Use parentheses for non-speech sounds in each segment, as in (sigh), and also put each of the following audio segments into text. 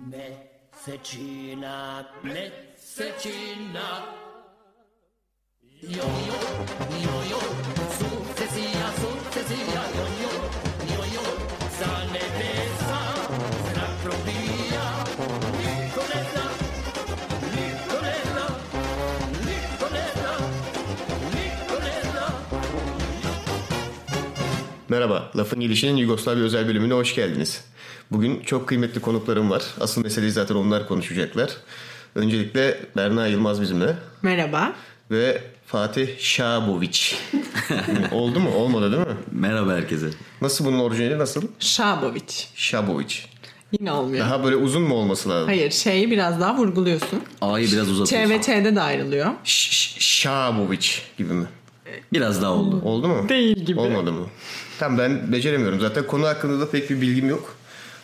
Mesecina, mesecina. Yo yo, yo yo, sucesia, sucesia, yo yo, yo yo, Merhaba, Lafın Gelişi'nin Yugoslavya özel bölümüne hoş geldiniz. Bugün çok kıymetli konuklarım var. Asıl meseleyi zaten onlar konuşacaklar. Öncelikle Berna Yılmaz bizimle Merhaba. ve Fatih Şaboviç. (laughs) Oldu mu? Olmadı değil mi? Merhaba herkese. Nasıl bunun orijinali nasıl? Şaboviç. Şaboviç. Yine olmuyor. Daha böyle uzun mu olması lazım? Hayır şeyi biraz daha vurguluyorsun. A'yı biraz Ç uzatıyorsun. ve Ç'de de ayrılıyor. Şaboviç gibi mi? Biraz daha oldu. Oldu mu? Değil gibi. Olmadı mı? Tamam ben beceremiyorum. Zaten konu hakkında da pek bir bilgim yok.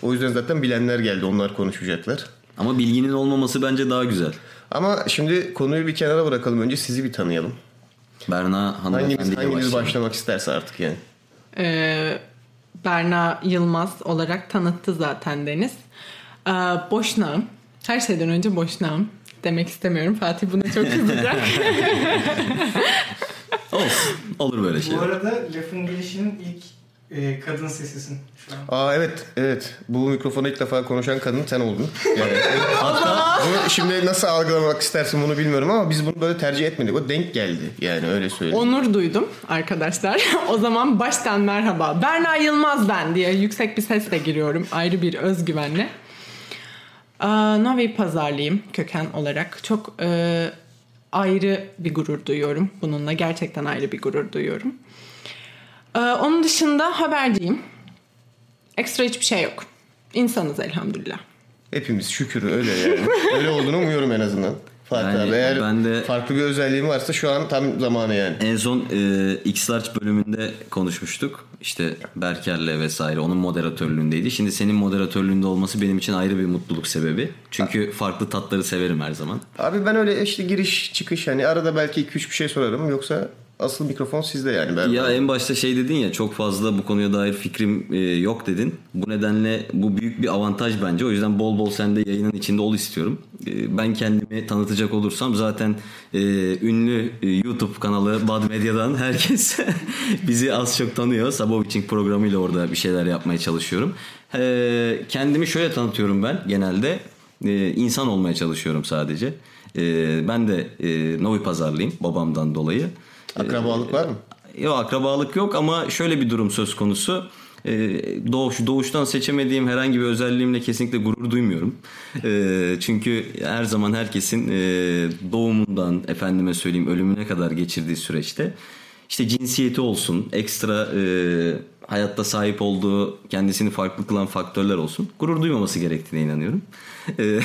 O yüzden zaten bilenler geldi. Onlar konuşacaklar. Ama bilginin olmaması bence daha güzel. Ama şimdi konuyu bir kenara bırakalım. Önce sizi bir tanıyalım. Berna hanımefendiyle hanginiz başlamak isterse artık yani. Ee, Berna Yılmaz olarak tanıttı zaten Deniz. Ee, boşnağım. Her şeyden önce boşnağım. Demek istemiyorum. Fatih buna çok kızacak. (laughs) (laughs) Olsun. Olur böyle Bu şeyler. arada lafın gelişinin ilk e, kadın sesisin şu an. Aa evet evet bu mikrofona ilk defa konuşan kadın sen oldun. (laughs) Yani, hatta bunu şimdi nasıl algılamak istersin bunu bilmiyorum ama biz bunu böyle tercih etmedik. O denk geldi yani öyle söyleyeyim. Onur duydum arkadaşlar. (laughs) o zaman baştan merhaba. Berna Yılmaz ben diye yüksek bir sesle giriyorum. Ayrı bir özgüvenle. Aa, Novi pazarlıyım köken olarak. Çok e, ayrı bir gurur duyuyorum. Bununla gerçekten ayrı bir gurur duyuyorum. Ee, onun dışında haberciyim. Ekstra hiçbir şey yok. İnsanız elhamdülillah. Hepimiz şükür öyle yani. öyle olduğunu umuyorum en azından. Fatih Yani abi eğer ben de- farklı bir özelliğin varsa şu an tam zamanı yani. En son e, X-Large bölümünde konuşmuştuk. İşte Berker'le vesaire onun moderatörlüğündeydi. Şimdi senin moderatörlüğünde olması benim için ayrı bir mutluluk sebebi. Çünkü farklı tatları severim her zaman. Abi ben öyle işte giriş çıkış hani arada belki 2-3 bir şey sorarım yoksa asıl mikrofon sizde yani. Ben Ya en başta şey dedin ya çok fazla bu konuya dair fikrim e, yok dedin. Bu nedenle bu büyük bir avantaj bence. O yüzden bol bol sen de yayının içinde ol istiyorum. E, ben kendimi tanıtacak olursam zaten e, ünlü e, YouTube kanalı Bad Medya'dan herkes (laughs) bizi az çok tanıyor. Sabah için programıyla orada bir şeyler yapmaya çalışıyorum. E, kendimi şöyle tanıtıyorum ben genelde. E, insan olmaya çalışıyorum sadece. E, ben de e, Novi Pazarlıyım babamdan dolayı. Akrabalık var mı? Yok akrabalık yok ama şöyle bir durum söz konusu. Ee, doğuş, doğuştan seçemediğim herhangi bir özelliğimle kesinlikle gurur duymuyorum. Ee, çünkü her zaman herkesin e, doğumundan efendime söyleyeyim ölümüne kadar geçirdiği süreçte işte cinsiyeti olsun, ekstra e, hayatta sahip olduğu kendisini farklı kılan faktörler olsun. Gurur duymaması gerektiğine inanıyorum. Ee,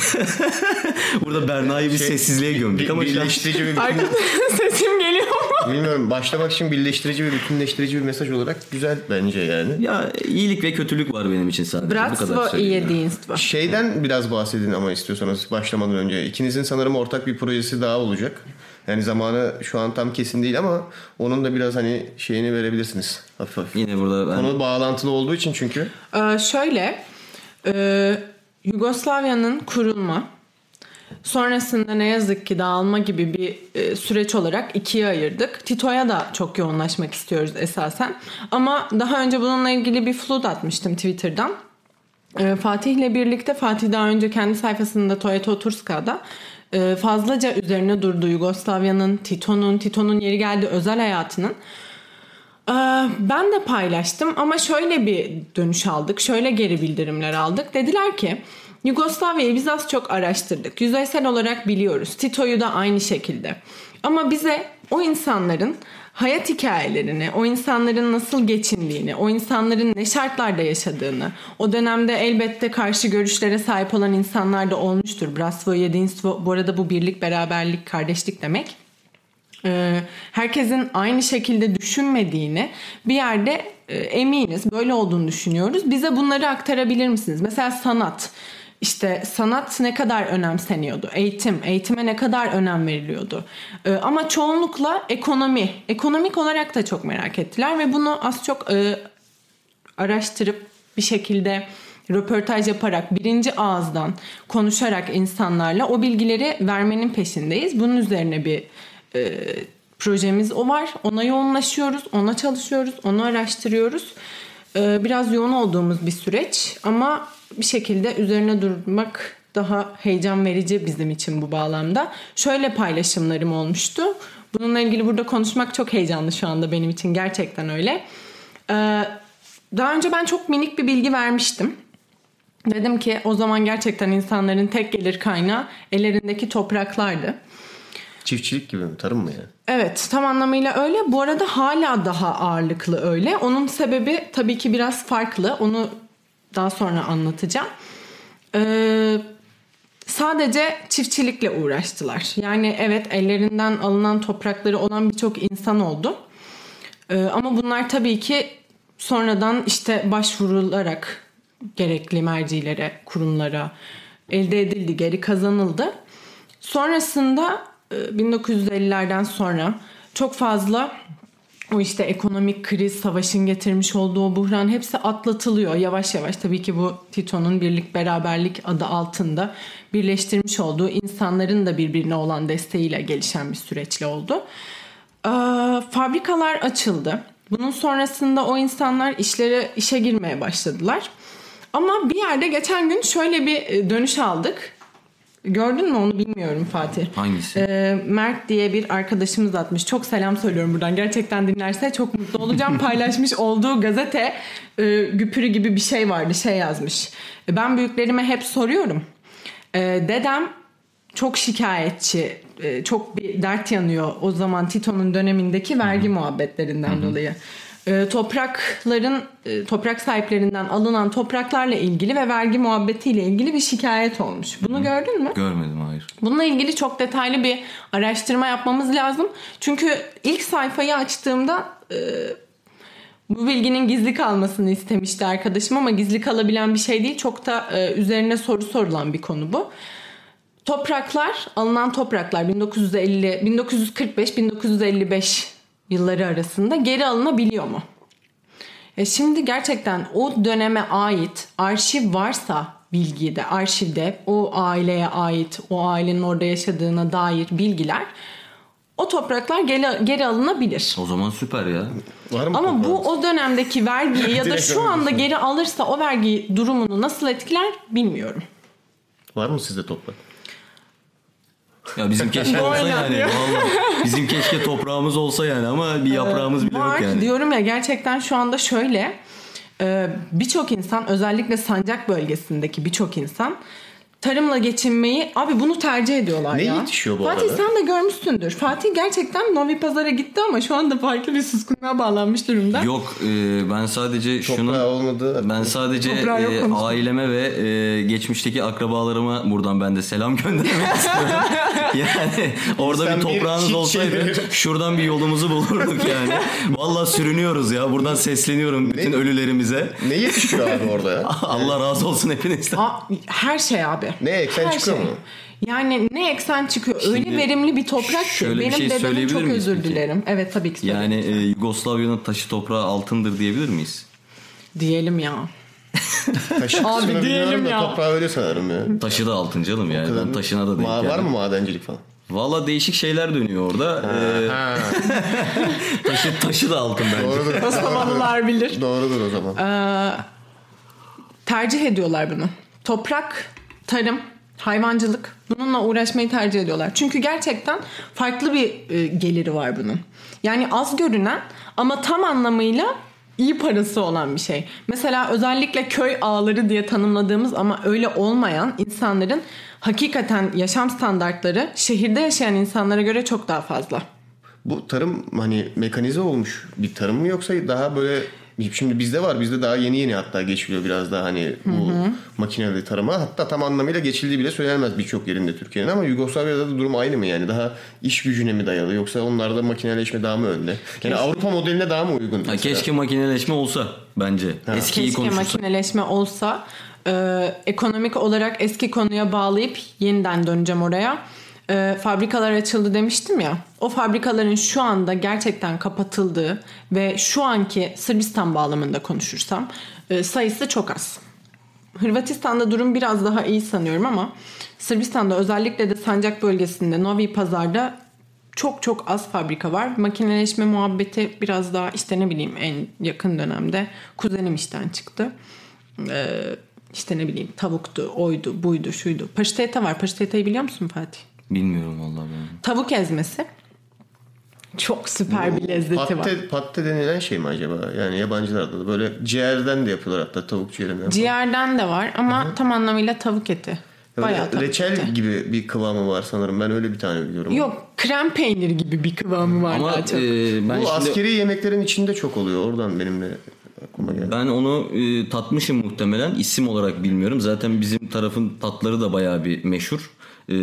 (laughs) Burada Berna'yı bir Şey, sessizliğe gömdük ama şu an- birleştirici bir (laughs) Arkadaşlar (laughs) sesim geliyor mu? Bilmiyorum başlamak için birleştirici ve bütünleştirici bir mesaj olarak güzel bence yani. Ya iyilik ve kötülük var benim için sadece. Bu kadar Bratstvo i jedinstvo. Şeyden biraz bahsedin ama istiyorsanız başlamadan önce. İkinizin sanırım ortak bir projesi daha olacak. Yani zamanı şu an tam kesin değil ama onun da biraz hani şeyini verebilirsiniz. Hafif hafif. Yine burada ben Konu bağlantılı olduğu için çünkü. Ee, şöyle e, Yugoslavya'nın kurulma sonrasında ne yazık ki dağılma gibi bir e, süreç olarak ikiye ayırdık. Tito'ya da çok yoğunlaşmak istiyoruz esasen. Ama daha önce bununla ilgili bir flood atmıştım Twitter'dan. E, Fatih'le birlikte Fatih daha önce kendi sayfasında Toyota Turska'da e, fazlaca üzerine durdu Yugoslavya'nın, Tito'nun, Tito'nun yeri geldi özel hayatının. Ee, Ben de paylaştım ama şöyle bir dönüş aldık. Şöyle geri bildirimler aldık. Dediler ki Yugoslavya'yı biz az çok araştırdık. Yüzeysel olarak biliyoruz. Tito'yu da aynı şekilde. Ama bize o insanların hayat hikayelerini, o insanların nasıl geçindiğini, o insanların ne şartlarda yaşadığını, o dönemde elbette karşı görüşlere sahip olan insanlar da olmuştur. Bratstvo, Jedinstvo, bu arada bu birlik, beraberlik, kardeşlik demek. Ee, herkesin aynı şekilde düşünmediğini bir yerde e, eminiz böyle olduğunu düşünüyoruz. Bize bunları aktarabilir misiniz? Mesela sanat. İşte sanat ne kadar önemseniyordu? Eğitim, eğitime ne kadar önem veriliyordu? Ee, ama çoğunlukla ekonomi, ekonomik olarak da çok merak ettiler ve bunu az çok e, araştırıp bir şekilde röportaj yaparak birinci ağızdan konuşarak insanlarla o bilgileri vermenin peşindeyiz. Bunun üzerine bir e, projemiz o var. Ona yoğunlaşıyoruz, ona çalışıyoruz, onu araştırıyoruz. E, biraz yoğun olduğumuz bir süreç ama bir şekilde üzerine durmak daha heyecan verici bizim için bu bağlamda. Şöyle paylaşımlarım olmuştu. Bununla ilgili burada konuşmak çok heyecanlı şu anda benim için gerçekten öyle. Ee, daha önce ben çok minik bir bilgi vermiştim. Dedim ki o zaman gerçekten insanların tek gelir kaynağı ellerindeki topraklardı. Çiftçilik gibi mi? Tarım mı yani? Evet tam anlamıyla öyle. Bu arada hala daha ağırlıklı öyle. Onun sebebi tabii ki biraz farklı. Onu daha sonra anlatacağım. Ee, sadece çiftçilikle uğraştılar. Yani evet ellerinden alınan toprakları olan birçok insan oldu. Ee, ama bunlar tabii ki sonradan işte başvurularak gerekli mercilere, kurumlara elde edildi, geri kazanıldı. Sonrasında 1950'lerden sonra çok fazla o işte ekonomik kriz, savaşın getirmiş olduğu buhran hepsi atlatılıyor yavaş yavaş. Tabii ki bu Tito'nun birlik beraberlik adı altında birleştirmiş olduğu insanların da birbirine olan desteğiyle gelişen bir süreçle oldu. Ee, fabrikalar açıldı. Bunun sonrasında o insanlar işlere işe girmeye başladılar. Ama bir yerde geçen gün şöyle bir e, dönüş aldık. Gördün mü onu bilmiyorum Fatih. Hangisi? Ee, Mert diye bir arkadaşımız atmış. Çok selam söylüyorum buradan. Gerçekten dinlerse çok mutlu olacağım. (laughs) Paylaşmış olduğu gazete e, güpürü gibi bir şey vardı. Şey yazmış. Ben büyüklerime hep soruyorum. E, dedem çok şikayetçi, e, çok bir dert yanıyor o zaman Tito'nun dönemindeki vergi muhabbetlerinden dolayı. E, Toprakların e, toprak sahiplerinden alınan topraklarla ilgili ve vergi muhabbetiyle ilgili bir şikayet olmuş. Bunu gördün mü? Görmedim hayır. Bununla ilgili çok detaylı bir araştırma yapmamız lazım. Çünkü ilk sayfayı açtığımda e, bu bilginin gizli kalmasını istemişti arkadaşım ama gizli kalabilen bir şey değil. Çok da e, üzerine soru sorulan bir konu bu. Topraklar, alınan topraklar 1950 1945 1955 yılları arasında geri alınabiliyor mu? E şimdi gerçekten o döneme ait arşiv varsa bilgide, arşivde o aileye ait, o ailenin orada yaşadığına dair bilgiler o topraklar geri, geri alınabilir. O zaman süper ya. Var mı? Ama bu toprağınız? o dönemdeki vergiyi ya (laughs) da şu anda geri alırsa o vergi durumunu nasıl etkiler bilmiyorum. Var mı sizde toprak? Ya bizim keşke olsa yani. Vallahi. Bizim keşke toprağımız olsa yani ama bir yaprağımız bile yok yani. diyorum ya gerçekten şu anda şöyle e, birçok insan özellikle sancak bölgesindeki birçok insan tarımla geçinmeyi abi bunu tercih ediyorlar Ne ya. yetişiyor bu Fatih arada? sen de görmüşsündür. Fatih gerçekten Novi Pazar'a gitti ama şu anda farklı bir suskunluğa bağlanmış durumda. Yok e, ben sadece Toprağı şunu olmadı. ben sadece e, aileme ve e, geçmişteki akrabalarıma buradan ben de selam (laughs) göndermek istiyorum. (laughs) yani orada Sen bir bir toprağınız çift olsaydı şuradan bir yolumuzu bulurduk yani. Vallahi sürünüyoruz ya. Buradan sesleniyorum bütün ölülerimize. Ne yetişiyor abi orada ya? (laughs) Allah razı olsun hepinizden. Aa, her şey abi. Ne eksen Her çıkıyor şey. mu? Yani ne eksen çıkıyor. Öyle verimli bir toprak ki. şöyle bir Benim şey dedemin söyleyebilir çok özür peki? dilerim. Evet tabii ki. Yani e, Yugoslavya'nın taşı toprağı altındır diyebilir miyiz? Diyelim ya. Taşı Abi diyelim ya. toprağı öyle sanırım ya. Taşı da altın canım yani. Ben taşına da denk Var mı madencilik falan? Valla değişik şeyler dönüyor orada. Ee, Ha, (laughs) taşı taşı da altın bence. doğrudur. (laughs) Osmanlılar bilir. Doğrudur o zaman. tercih ediyorlar bunu. Toprak, tarım, hayvancılık bununla uğraşmayı tercih ediyorlar. Çünkü gerçekten farklı bir e, geliri var bunun. Yani az görünen ama tam anlamıyla iyi parası olan bir şey. Mesela özellikle köy ağları diye tanımladığımız ama öyle olmayan insanların hakikaten yaşam standartları şehirde yaşayan insanlara göre çok daha fazla. Bu tarım hani mekanize olmuş bir tarım mı yoksa daha böyle şimdi bizde var bizde daha yeni yeni hatta geçiliyor biraz daha hani bu makineli tarıma hatta tam anlamıyla geçildiği bile söylenmez birçok yerinde Türkiye'nin ama Yugoslavya'da da durum aynı mı yani daha iş gücüne mi dayalı yoksa onlarda makineleşme daha mı önde? Yani Avrupa modeline daha mı uygun? Ha, keşke makineleşme olsa bence. Eskiyi Keşke konuşursak. makineleşme olsa e, ekonomik olarak eski konuya bağlayıp yeniden döneceğim oraya. E, fabrikalar açıldı demiştim ya. O fabrikaların şu anda gerçekten kapatıldığı ve şu anki Sırbistan bağlamında konuşursam e, sayısı çok az. Hırvatistan'da durum biraz daha iyi sanıyorum ama Sırbistan'da özellikle de Sancak bölgesinde Novi Pazar'da çok çok az fabrika var. Makineleşme muhabbeti biraz daha işte ne bileyim en yakın dönemde kuzenim işten çıktı. Ee, işte ne bileyim tavuktu, oydu, buydu, şuydu. Paşteta var. Paşteta'yı biliyor musun Fatih? Bilmiyorum vallahi ben. Tavuk ezmesi. Çok süper bir lezzeti var. Patte, patte denilen şey mi acaba? Yani yabancılarda da böyle ciğerden de yapıyorlar hatta tavuk ciğerinden. falan. Ciğerden de var ama tam anlamıyla tavuk eti. Bayağı tavuk reçel eti. gibi bir kıvamı var sanırım. Ben öyle bir tane biliyorum. Yok krem peynir gibi bir kıvamı var Ama daha çok. e, ben Bu şimdi askeri yemeklerin içinde çok oluyor. Oradan benim de aklıma geldi. ben onu e, tatmışım muhtemelen. İsim olarak bilmiyorum. Zaten bizim tarafın tatları da bayağı bir meşhur. E,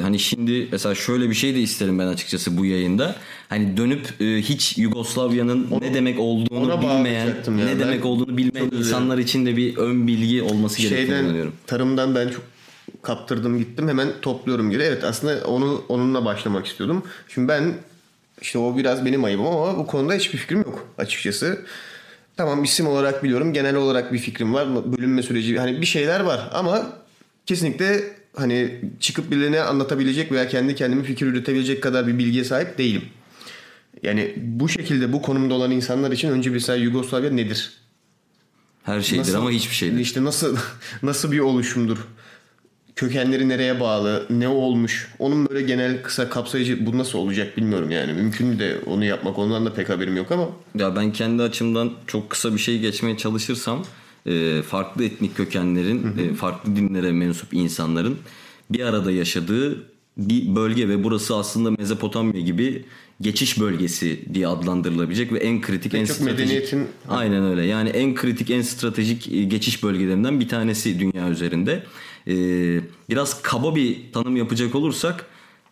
hani şimdi mesela şöyle bir şey de isterim ben açıkçası bu yayında. Hani dönüp e, hiç Yugoslavya'nın ne demek olduğunu ona bilmeyen, ne Ben demek olduğunu bilmeyen insanlar için de bir ön bilgi olması gerektiğini inanıyorum. tarımdan ben çok kaptırdım gittim hemen topluyorum geri. Evet aslında onu onunla başlamak istiyordum. Şimdi ben işte o biraz benim ayıbım ama bu konuda hiçbir fikrim yok açıkçası. Tamam isim olarak biliyorum. Genel olarak bir fikrim var. Bölünme süreci hani bir şeyler var ama kesinlikle hani çıkıp birilerine anlatabilecek veya kendi kendime fikir üretebilecek kadar bir bilgiye sahip değilim. Yani bu şekilde bu konumda olan insanlar için önce mesela Yugoslavya nedir? Her şeydir Nasıl- ama hiçbir şeydir. İşte nasıl (laughs) nasıl bir oluşumdur? Kökenleri nereye bağlı? Ne olmuş? Onun böyle genel kısa kapsayıcı bu nasıl olacak bilmiyorum yani. Mümkün de onu yapmak ondan da pek haberim yok ama Ya ben kendi açımdan çok kısa bir şey geçmeye çalışırsam e, farklı etnik kökenlerin, e, farklı dinlere mensup insanların bir arada yaşadığı bir bölge ve burası aslında Mezopotamya gibi geçiş bölgesi diye adlandırılabilecek ve en kritik, en çok stratejik. medeniyetin- Aynen öyle. Yani en kritik, en stratejik e, geçiş bölgelerinden bir tanesi dünya üzerinde. Biraz kaba bir tanım yapacak olursak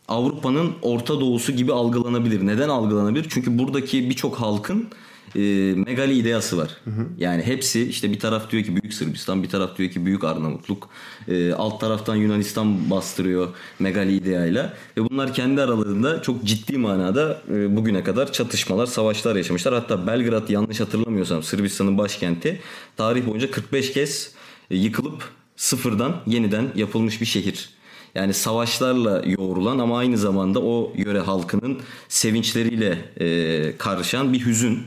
Avrupa'nın Orta Doğusu gibi algılanabilir. Neden algılanabilir? Çünkü buradaki birçok halkın e, megali ideası var. Yani hepsi işte bir taraf diyor ki Büyük Sırbistan, bir taraf diyor ki Büyük Arnavutluk. E, alt taraftan Yunanistan bastırıyor megali ideayla. Ve bunlar kendi aralarında çok ciddi manada e, bugüne kadar çatışmalar, savaşlar yaşamışlar. Hatta Belgrad yanlış hatırlamıyorsam Sırbistan'ın başkenti tarih boyunca 45 kez e, yıkılıp sıfırdan yeniden yapılmış bir şehir. Yani savaşlarla yoğrulan ama aynı zamanda o yöre halkının sevinçleriyle e, karışan bir hüzün.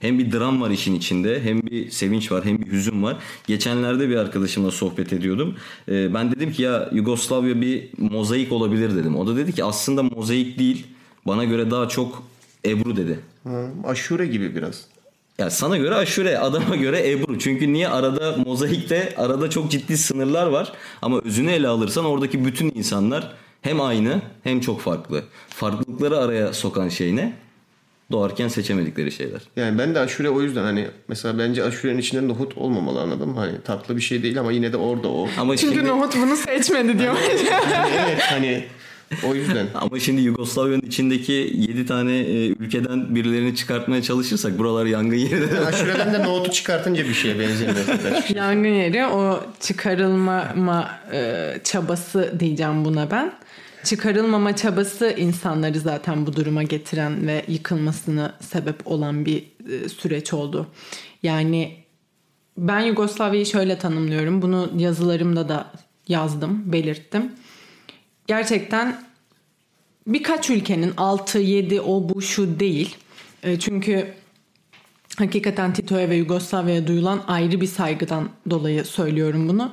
Hem bir dram var işin içinde hem bir sevinç var hem bir hüzün var. Geçenlerde bir arkadaşımla sohbet ediyordum. E, ben dedim ki ya Yugoslavya bir mozaik olabilir dedim. O da dedi ki aslında mozaik değil bana göre daha çok Ebru dedi. hı, aşure gibi biraz. Ya sana göre aşure, adama göre Ebru. Çünkü niye arada mozaikte arada çok ciddi sınırlar var. Ama özünü ele alırsan oradaki bütün insanlar hem aynı hem çok farklı. Farklılıkları araya sokan şey ne? Doğarken seçemedikleri şeyler. Yani ben de aşure o yüzden hani mesela bence aşurenin içinde nohut olmamalı anladın mı? Hani tatlı bir şey değil ama yine de orada o. Ama Çünkü şimdi, nohut bunu seçmedi diyor. Yani evet hani o yüzden. (laughs) ama şimdi Yugoslavya'nın içindeki 7 tane e, ülkeden birilerini çıkartmaya çalışırsak buralar yangın yeri. (laughs) Aşureden de nohutu çıkartınca bir şeye benzemiyor. Yangın yeri o çıkarılmama e, çabası diyeceğim buna ben. Çıkarılmama çabası insanları zaten bu duruma getiren ve yıkılmasına sebep olan bir e, süreç oldu. Yani ben Yugoslavya'yı şöyle tanımlıyorum. Bunu yazılarımda da yazdım, belirttim. Gerçekten birkaç ülkenin 6 7 o bu şu değil. E, Çünkü hakikaten Tito'ya ve Yugoslavya'ya duyulan ayrı bir saygıdan dolayı söylüyorum bunu.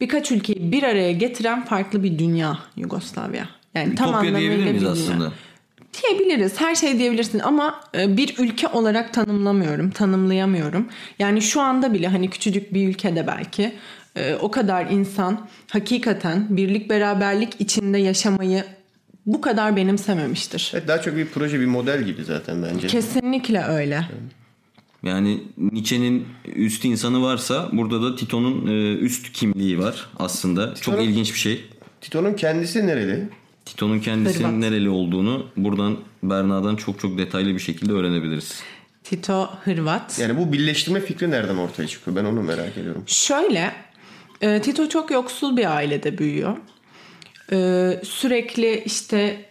Birkaç ülkeyi bir araya getiren farklı bir dünya Yugoslavya. Yani tam anlamıyla diyebilir bir miyiz dünya. aslında? Diyebiliriz. Her şey diyebilirsin ama e, bir ülke olarak tanımlamıyorum, tanımlayamıyorum. Yani şu anda bile hani küçücük bir ülkede belki e, o kadar insan hakikaten birlik beraberlik içinde yaşamayı bu kadar benimsememiştir. Evet, daha çok bir proje bir model gibi zaten bence. Kesinlikle öyle. Yani Nietzsche'nin üst insanı varsa burada da Tito'nun e, üst kimliği var aslında. Çok Tito'nun- ilginç bir şey. Tito'nun kendisi nereli? Tito'nun kendisinin Hırvat. nereli olduğunu buradan Berna'dan çok çok detaylı bir şekilde öğrenebiliriz. Tito Hırvat. Yani bu birleştirme fikri nereden ortaya çıkıyor? Ben onu merak ediyorum. Şöyle, e, Tito çok yoksul bir ailede büyüyor. E, sürekli işte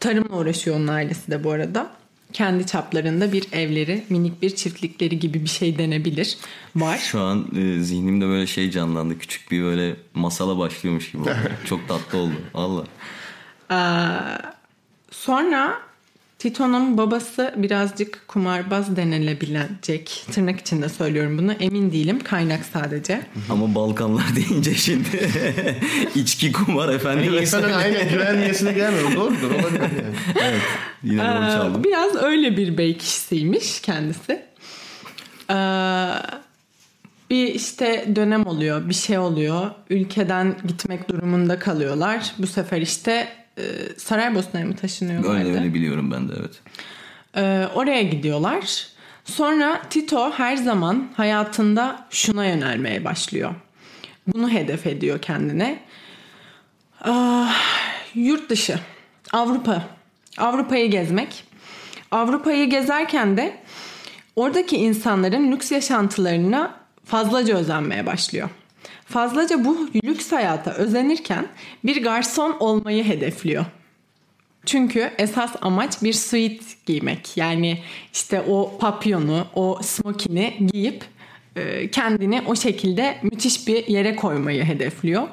tarımla uğraşıyor onun ailesi de bu arada. Kendi çaplarında bir evleri, minik bir çiftlikleri gibi bir şey denebilir. Var. Şu an e, zihnimde böyle şey canlandı. Küçük bir böyle masala başlıyormuş gibi oldu. (laughs) Çok tatlı oldu. Valla. Sonra Tito'nun babası birazcık kumarbaz denilebilecek. Tırnak içinde söylüyorum bunu. Emin değilim. Kaynak sadece. Ama Balkanlar (laughs) deyince şimdi (laughs) içki kumar efendim. Yani insanın aynen güvenmeyesine gelmiyor. Doğrudur olabilir yani. Yine rol Ee, çaldım. Biraz öyle bir bey kişisiymiş kendisi. Ee, bir işte dönem oluyor, bir şey oluyor. Ülkeden gitmek durumunda kalıyorlar. Bu sefer işte e, Saraybosna'ya mı taşınıyorlardı? Öyle öyle biliyorum ben de evet. Ee, oraya gidiyorlar. Sonra Tito her zaman hayatında şuna yönelmeye başlıyor. Bunu hedef ediyor kendine. Ah, yurt dışı, Avrupa, Avrupa'yı gezmek. Avrupa'yı gezerken de oradaki insanların lüks yaşantılarına fazlaca özenmeye başlıyor. Fazlaca bu lüks hayata özenirken bir garson olmayı hedefliyor. Çünkü esas amaç bir suit giymek. Yani işte o papyonu, o smokini giyip e, kendini o şekilde müthiş bir yere koymayı hedefliyor.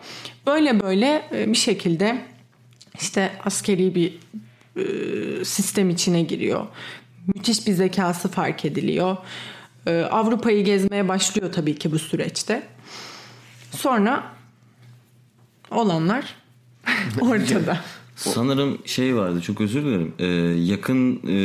Böyle böyle e, bir şekilde işte askeri bir e, sistem içine giriyor. Müthiş bir zekası fark ediliyor. Avrupa'yı gezmeye başlıyor tabii ki bu süreçte. Sonra olanlar (laughs) ortada. Sanırım şey vardı çok özür dilerim. Ee, yakın e,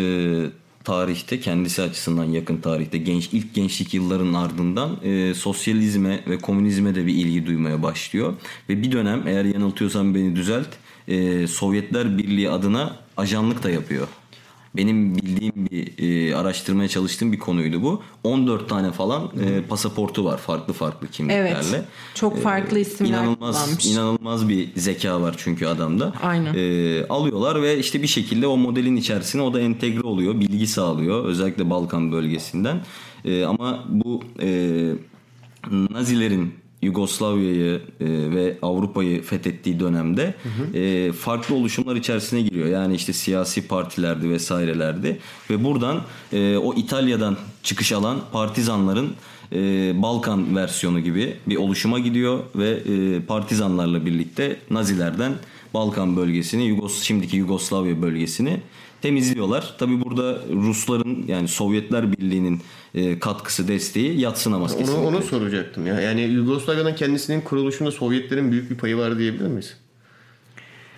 tarihte kendisi açısından yakın tarihte genç ilk gençlik yılların ardından e, sosyalizme ve komünizme de bir ilgi duymaya başlıyor. Ve bir dönem eğer yanıltıyorsam beni düzelt e, Sovyetler Birliği adına ajanlık da yapıyor. Benim bildiğim bir e, araştırmaya çalıştığım bir konuydu bu. 14 tane falan e, pasaportu var farklı farklı kimliklerle. Evet. Çok farklı isimler İnanılmaz, kullanmış. inanılmaz bir zeka var çünkü adamda. Aynen. Ee, alıyorlar ve işte bir şekilde o modelin içerisine o da entegre oluyor, bilgi sağlıyor. Özellikle Balkan bölgesinden. Ee, ama bu e, Nazilerin Yugoslavya'yı e, ve Avrupa'yı fethettiği dönemde e, farklı oluşumlar içerisine giriyor. Yani işte siyasi partilerdi vesairelerdi. Ve buradan e, o İtalya'dan çıkış alan partizanların e, Balkan versiyonu gibi bir oluşuma gidiyor. Ve e, partizanlarla birlikte Nazilerden Balkan bölgesini, Yugos şimdiki Yugoslavya bölgesini temizliyorlar. Tabi burada Rusların yani Sovyetler Birliği'nin e, katkısı, desteği yatsınamaz Onu, kesinlikle. onu soracaktım ya. Yani Yugoslavya'nın kendisinin kuruluşunda Sovyetlerin büyük bir payı var diyebilir miyiz?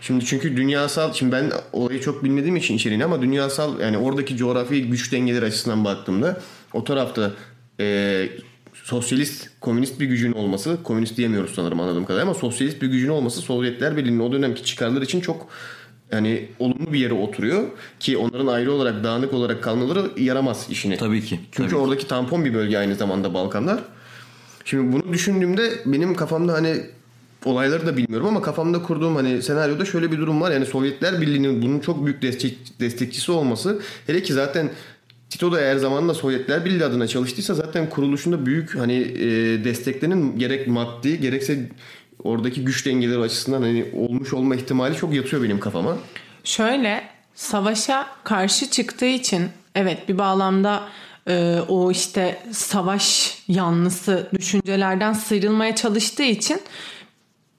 Şimdi çünkü dünyasal, şimdi ben olayı çok bilmediğim için içeriğini ama dünyasal yani oradaki coğrafi güç dengeleri açısından baktığımda o tarafta e, sosyalist, komünist bir gücün olması, komünist diyemiyoruz sanırım anladığım kadarıyla ama sosyalist bir gücün olması Sovyetler Birliği'nin o dönemki çıkarları için çok yani olumlu bir yere oturuyor ki onların ayrı olarak dağınık olarak kalmaları yaramaz işine. Tabii ki. Çünkü tabii. oradaki tampon bir bölge aynı zamanda Balkanlar. Şimdi bunu düşündüğümde benim kafamda hani olayları da bilmiyorum ama kafamda kurduğum hani senaryoda şöyle bir durum var. Yani Sovyetler Birliği'nin bunun çok büyük destek, destekçisi olması hele ki zaten Tito da eğer zamanında Sovyetler Birliği adına çalıştıysa zaten kuruluşunda büyük hani e, desteklerinin gerek maddi gerekse oradaki güç dengeleri açısından hani olmuş olma ihtimali çok yatıyor benim kafama. Şöyle savaşa karşı çıktığı için evet bir bağlamda e, o işte savaş yanlısı düşüncelerden sıyrılmaya çalıştığı için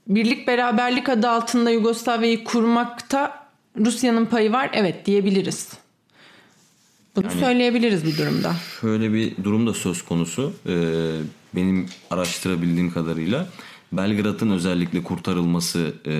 birlik beraberlik adı altında Yugoslavya'yı kurmakta Rusya'nın payı var evet diyebiliriz. Bunu söyleyebiliriz bu durumda. Şöyle bir durum da söz konusu. Ee, benim araştırabildiğim kadarıyla Belgrad'ın özellikle kurtarılması e,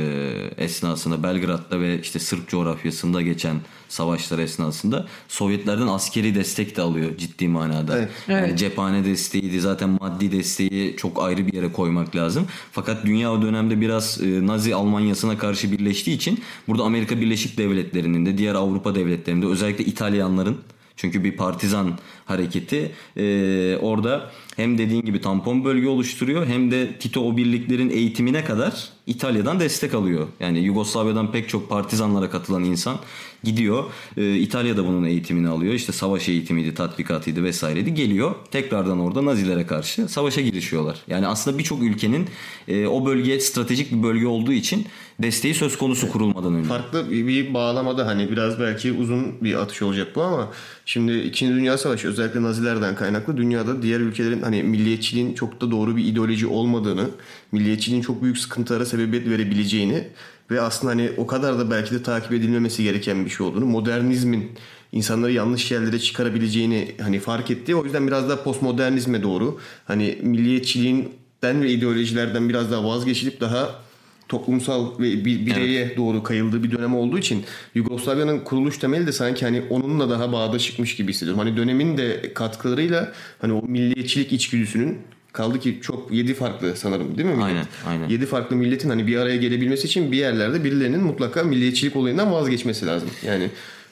esnasında Belgrad'da ve işte Sırp coğrafyasında geçen savaşlar esnasında Sovyetlerden askeri destek de alıyor ciddi manada. Evet. Yani Evet. cephane desteğiydi zaten maddi desteği çok ayrı bir yere koymak lazım. Fakat dünya o dönemde biraz e, Nazi Almanyası'na karşı birleştiği için burada Amerika Birleşik Devletleri'nin de diğer Avrupa devletlerinde özellikle İtalyanların çünkü bir partizan hareketi e, orada hem dediğin gibi tampon bölge oluşturuyor hem de Tito o birliklerin eğitimine kadar İtalya'dan destek alıyor. Yani Yugoslavya'dan pek çok partizanlara katılan insan gidiyor. Ee, İtalya'da bunun eğitimini alıyor. İşte savaş eğitimiydi, tatbikatıydı vesaireydi. Geliyor tekrardan orada Nazilere karşı savaşa girişiyorlar. Yani aslında birçok ülkenin e, o bölge stratejik bir bölge olduğu için desteği söz konusu kurulmadan önce. Farklı bir, bir bağlamada hani biraz belki uzun bir atış olacak bu ama şimdi 2. Dünya Savaşı özellikle Nazilerden kaynaklı dünyada diğer ülkelerin hani milliyetçiliğin çok da doğru bir ideoloji olmadığını, milliyetçiliğin çok büyük sıkıntılara sebebiyet verebileceğini ve aslında hani o kadar da belki de takip edilmemesi gereken bir şey olduğunu, modernizmin insanları yanlış yerlere çıkarabileceğini hani fark etti. O yüzden biraz daha postmodernizme doğru hani milliyetçiliğinden ve ideolojilerden biraz daha vazgeçilip daha toplumsal ve bir bireye doğru kayıldığı bir dönem olduğu için Yugoslavya'nın kuruluş temeli de sanki hani onunla daha bağdaşıkmış gibi hissediyorum. Hani dönemin de katkılarıyla hani o milliyetçilik içgüdüsünün kaldı ki çok 7 farklı sanırım değil mi? millet? Aynen, aynen. 7 farklı milletin hani bir araya gelebilmesi için bir yerlerde birilerinin mutlaka milliyetçilik olayından vazgeçmesi lazım. Yani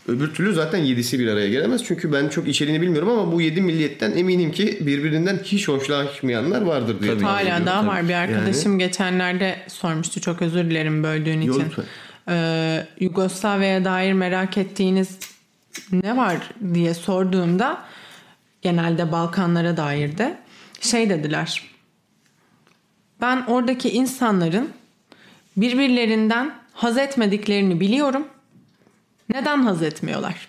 öbür türlü zaten 7'si bir araya gelemez. Çünkü ben çok içeriğini bilmiyorum ama bu 7 milliyetten eminim ki birbirinden hiç hoşlaşmayanlar vardır diye. Tabii. Hala daha Tabii. var. Bir arkadaşım geçenlerde sormuştu. Çok özür dilerim böldüğün için. lütfen. Ee, Yugoslavya'ya dair merak ettiğiniz ne var diye sorduğumda genelde Balkanlara dair de şey dediler. Ben oradaki insanların birbirlerinden haz etmediklerini biliyorum. Neden haz etmiyorlar?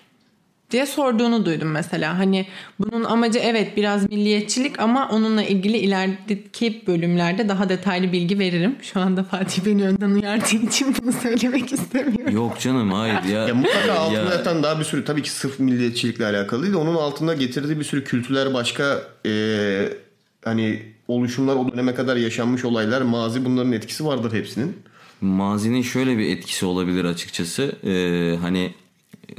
diye sorduğunu duydum mesela. Hani bunun amacı evet biraz milliyetçilik ama onunla ilgili ilerideki bölümlerde daha detaylı bilgi veririm. Şu anda Fatih beni önden uyardığı için bunu söylemek istemiyorum. Yok canım hayır ya. Ya mutlaka altında Ya- yatan daha bir sürü tabii ki sırf milliyetçilikle alakalı değil de onun altında getirdiği bir sürü kültürler başka e, hani oluşumlar o döneme kadar yaşanmış olaylar mazi bunların etkisi vardır hepsinin. Mazinin şöyle bir etkisi olabilir açıkçası. Ee, hani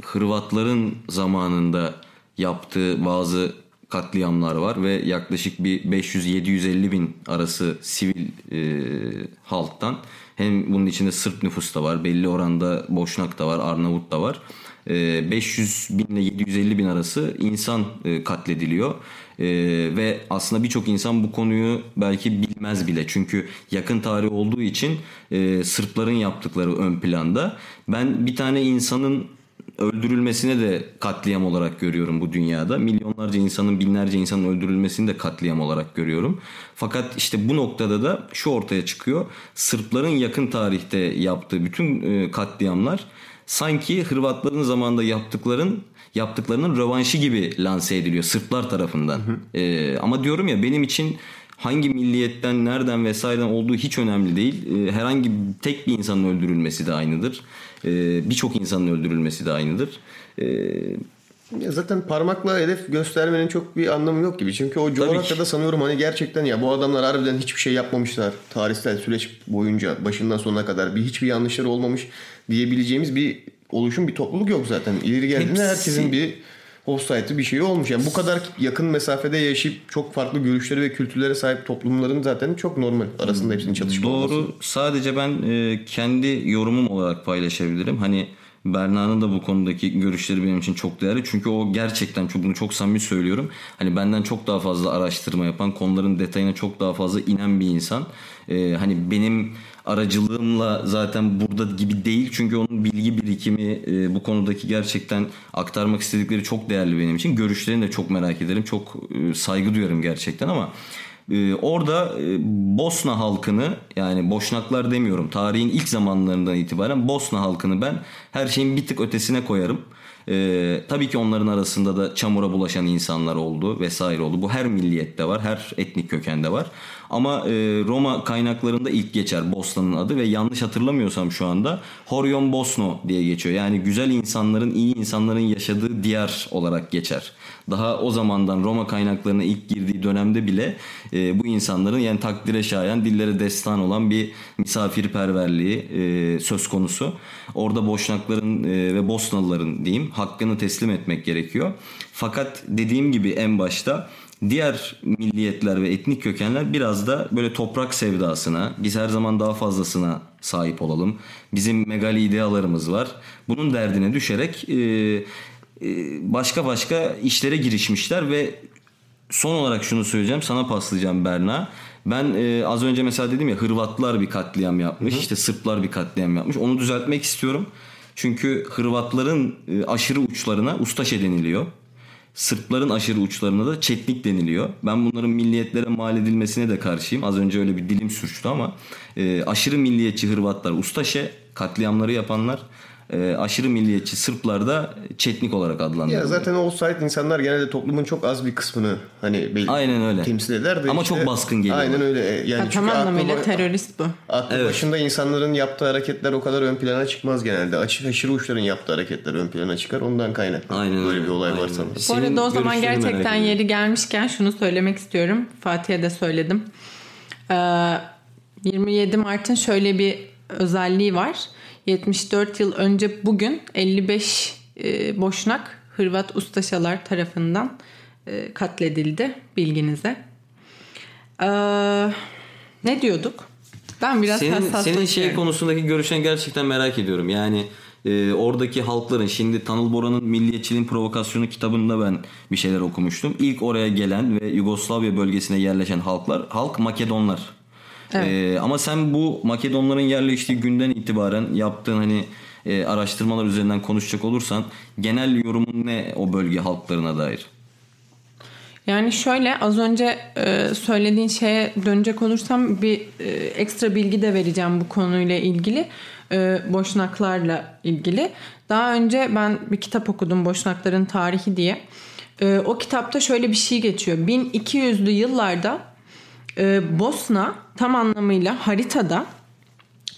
Hırvatların zamanında yaptığı bazı katliamlar var ve yaklaşık bir 500-750 bin arası sivil e, halktan hem bunun içinde Sırp nüfus da var belli oranda Boşnak da var Arnavut da var E, 500 bin ile 750 bin arası insan e, katlediliyor E, ve aslında birçok insan bu konuyu belki bilmez bile çünkü yakın tarih olduğu için e, Sırpların yaptıkları ön planda ben bir tane insanın öldürülmesine de katliam olarak görüyorum bu dünyada. Milyonlarca insanın, binlerce insanın öldürülmesini de katliam olarak görüyorum. Fakat işte bu noktada da şu ortaya çıkıyor. Sırpların yakın tarihte yaptığı bütün e, katliamlar sanki Hırvatların zamanında yaptıkların yaptıklarının rövanşı gibi lanse ediliyor Sırplar tarafından. E, ama diyorum ya benim için hangi milliyetten, nereden vesaireden olduğu hiç önemli değil. E, herhangi tek bir insanın öldürülmesi de aynıdır. E, Birçok insanın öldürülmesi de aynıdır. E, Ya zaten parmakla hedef göstermenin çok bir anlamı yok gibi. Çünkü o coğrafyada sanıyorum hani gerçekten ya bu adamlar harbiden hiçbir şey yapmamışlar. Tarihsel süreç boyunca başından sonuna kadar bir hiçbir yanlışları olmamış diyebileceğimiz bir oluşum bir topluluk yok zaten. İleri geldiğinde Hepsi- herkesin bir offside'ı bir şey olmuş. Yani bu kadar yakın mesafede yaşayıp çok farklı görüşleri ve kültürlere sahip toplumların zaten çok normal. Arasında hepsinin çatışma olması. Doğru. Sadece ben e, kendi yorumum olarak paylaşabilirim. Hani Berna'nın da bu konudaki görüşleri benim için çok değerli. Çünkü o gerçekten çok bunu çok samimi söylüyorum. Hani benden çok daha fazla araştırma yapan, konuların detayına çok daha fazla inen bir insan. E, hani benim aracılığımla zaten burada gibi değil. Çünkü onun bilgi birikimi e, bu konudaki gerçekten aktarmak istedikleri çok değerli benim için. Görüşlerini de çok merak ederim. Çok e, saygı duyuyorum gerçekten ama ee, orada e, Bosna halkını yani Boşnaklar demiyorum tarihin ilk zamanlarından itibaren Bosna halkını ben her şeyin bir tık ötesine koyarım. Ee, tabii ki onların arasında da çamura bulaşan insanlar oldu vesaire oldu. Bu her milliyette var, her etnik kökende var. Ama e, Roma kaynaklarında ilk geçer Bosna'nın adı ve yanlış hatırlamıyorsam şu anda Horyon Bosno diye geçiyor. Yani güzel insanların, iyi insanların yaşadığı diyar olarak geçer. Daha o zamandan Roma kaynaklarına ilk girdiği dönemde bile e, bu insanların yani takdire şayan, dillere destan olan bir misafirperverliği e, söz konusu. Orada Boşnakların e, ve Bosnalıların diyeyim hakkını teslim etmek gerekiyor. Fakat dediğim gibi en başta diğer milliyetler ve etnik kökenler biraz da böyle toprak sevdasına, biz her zaman daha fazlasına sahip olalım. Bizim megali idealarımız var. Bunun derdine düşerek e, başka başka işlere girişmişler ve son olarak şunu söyleyeceğim. Sana paslayacağım Berna. Ben e, az önce mesela dedim ya Hırvatlar bir katliam yapmış. işte Sırplar bir katliam yapmış. Onu düzeltmek istiyorum. Çünkü Hırvatların e, aşırı uçlarına ustaşe deniliyor. Sırpların aşırı uçlarına da çetnik deniliyor. Ben bunların milliyetlere mal edilmesine de karşıyım. Az önce öyle bir dilim sürçtü ama e, aşırı milliyetçi Hırvatlar ustaşe katliamları yapanlar. E, aşırı milliyetçi Sırplar da çetnik olarak adlandırılıyor. Ya zaten o site insanlar genelde toplumun çok az bir kısmını hani belli Aynen öyle. temsil eder de Ama işte- çok baskın geliyor. Aynen öyle. Yani Ha, tam çünkü anlamıyla aklı- terörist bu. Aklı Evet. başında insanların yaptığı hareketler o kadar ön plana çıkmaz genelde. Açık aşırı uçların yaptığı hareketler ön plana çıkar. Ondan kaynaklı. Aynen Böyle öyle. bir olay var Aynen sanırım. öyle. Bu arada o zaman gerçekten yeri gelmişken şunu söylemek istiyorum. Fatih'e de söyledim. Ee, 27 Mart'ın şöyle bir özelliği var. 74 yıl önce bugün 55 e, boşnak Hırvat ustaşalar tarafından e, katledildi bilginize. Ee, ne diyorduk? Ben biraz Senin, senin şey konusundaki görüşlerini gerçekten merak ediyorum. Yani e, oradaki halkların şimdi Tanıl Bora'nın Milliyetçiliğin Provokasyonu kitabında ben bir şeyler okumuştum. İlk oraya gelen ve Yugoslavya bölgesine yerleşen halklar halk Makedonlar. E, ama sen bu Makedonların yerleştiği günden itibaren yaptığın hani e, araştırmalar üzerinden konuşacak olursan genel yorumun ne o bölge halklarına dair? Yani şöyle az önce e, söylediğin şeye dönecek olursam bir e, ekstra bilgi de vereceğim bu konuyla ilgili. E, boşnaklarla ilgili. Daha önce ben bir kitap okudum Boşnakların Tarihi diye. E, o kitapta şöyle bir şey geçiyor. 1200'lü yıllarda e, Bosna tam anlamıyla haritada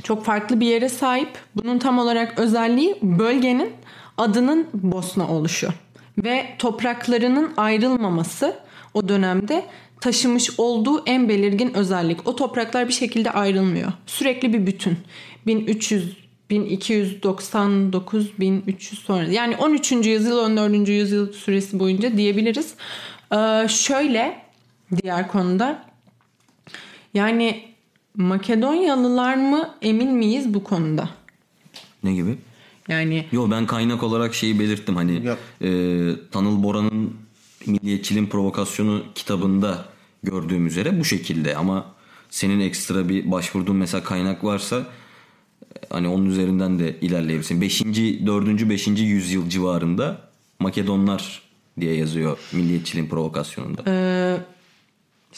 çok farklı bir yere sahip. Bunun tam olarak özelliği bölgenin adının Bosna oluşu ve topraklarının ayrılmaması o dönemde taşımış olduğu en belirgin özellik. O topraklar bir şekilde ayrılmıyor. Sürekli bir bütün. 1300 1299 1300 sonra yani 13. yüzyıl 14. yüzyıl süresi boyunca diyebiliriz. Ee, şöyle diğer konuda yani Makedonyalılar mı emin miyiz bu konuda? Ne gibi? Yani Yo ben kaynak olarak şeyi belirttim hani e, Tanıl Bora'nın Milliyetçiliğin Provokasyonu kitabında gördüğüm üzere bu şekilde ama senin ekstra bir başvurduğun mesela kaynak varsa hani onun üzerinden de ilerleyebilirsin. 5. 4. 5. yüzyıl civarında Makedonlar diye yazıyor Milliyetçiliğin Provokasyonunda.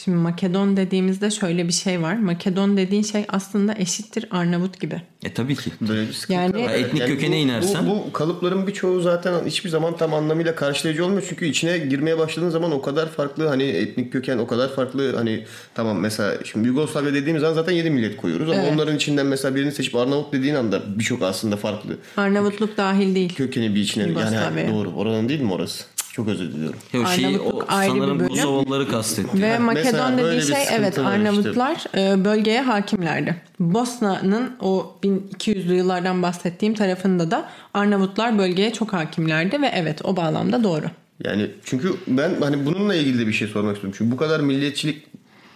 Şimdi Makedon dediğimizde şöyle bir şey var. Makedon dediğin şey aslında eşittir Arnavut gibi. E tabii ki. Böyle bir sıkıntı Yani- var. Etnik kökene bu, inersen- Bu, bu kalıpların birçoğu zaten hiçbir zaman tam anlamıyla karşılayıcı olmuyor. Çünkü içine girmeye başladığın zaman o kadar farklı hani etnik köken o kadar farklı hani tamam mesela şimdi Yugoslavya dediğimiz zaman zaten 7 millet koyuyoruz. Ama Evet. onların içinden mesela birini seçip Arnavut dediğin anda birçok aslında farklı Arnavutluk dahil değil. kökeni bir içine. Yani Yugoslavya'ya. doğru oranın değil mi orası? Çok özür diliyorum. O şey, o, Arnavutluk ayrı bir sanırım bölüm. Kosovalıları kastetti. Ve Ha, Makedon dediği şey evet Arnavutlar e, bölgeye hakimlerdi. Bosna'nın o 1200'lü yıllardan bahsettiğim tarafında da Arnavutlar bölgeye çok hakimlerdi ve evet o bağlamda doğru. Yani çünkü ben hani bununla ilgili de bir şey sormak istiyorum. Çünkü bu kadar milliyetçilik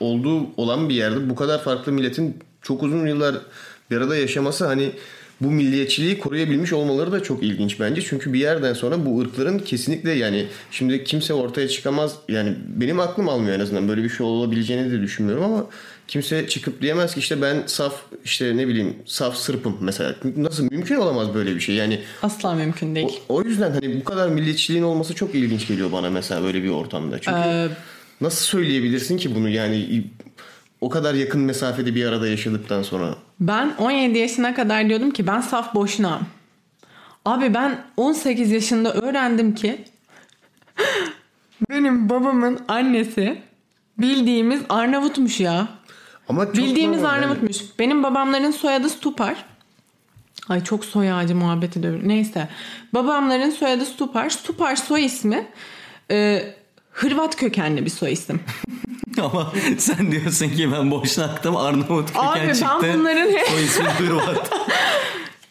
olduğu olan bir yerde bu kadar farklı milletin çok uzun yıllar bir arada yaşaması hani bu milliyetçiliği koruyabilmiş olmaları da çok ilginç bence. Çünkü bir yerden sonra bu ırkların kesinlikle yani şimdi kimse ortaya çıkamaz. Yani benim aklım almıyor en azından böyle bir şey olabileceğini de düşünmüyorum ama kimse çıkıp diyemez ki işte ben saf işte ne bileyim saf Sırpım mesela. Nasıl mümkün olamaz böyle bir şey. Yani Asla mümkün değil. o, o yüzden hani bu kadar milliyetçiliğin olması çok ilginç geliyor bana mesela böyle bir ortamda. Çünkü Ee, nasıl söyleyebilirsin ki bunu yani o kadar yakın mesafede bir arada yaşadıktan sonra. Ben 17 yaşına kadar diyordum ki ben saf boşnağım. Abi ben 18 yaşında öğrendim ki benim babamın annesi bildiğimiz Arnavutmuş ya. Ama çok Bildiğimiz normal yani. Arnavutmuş. Benim babamların soyadı Stupar. Ay çok soy ağacı muhabbeti de. Neyse. Babamların soyadı Stupar. Stupar soy ismi e, Hırvat kökenli bir soy isim. (laughs) (laughs) Ama sen diyorsun ki ben boşnaktım Arnavut köken Abi ben çıktı. bunların hep- (laughs) Soy ismi (laughs) Hırvat.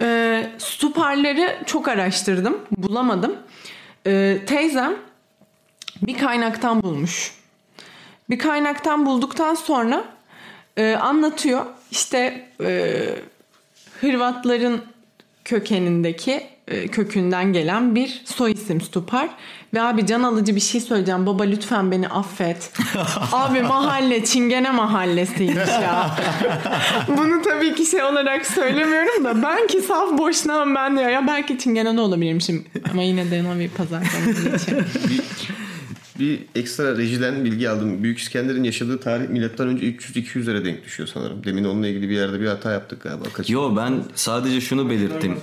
E, Stuparları çok araştırdım. Bulamadım. E, teyzem bir kaynaktan bulmuş. Bir kaynaktan bulduktan sonra e, anlatıyor. İşte e, Hırvatların kökenindeki kökünden gelen bir soy isim Stupar. Ve abi can alıcı bir şey söyleyeceğim. Baba lütfen beni affet. (laughs) abi mahalle Çingene mahallesiymiş ya. (laughs) Bunu tabii ki şey olarak söylemiyorum da ben ki saf boşnağım ben diyor. Ya belki Çingene de olabilirmişim. Ama yine de bir pazardan için. (laughs) Bir ekstra rejiden bilgi aldım. Büyük İskender'in yaşadığı tarih milattan önce 300-200'lere denk düşüyor sanırım. Demin onunla ilgili bir yerde bir hata yaptık galiba. Kaç Yo ben sadece şunu belirttim.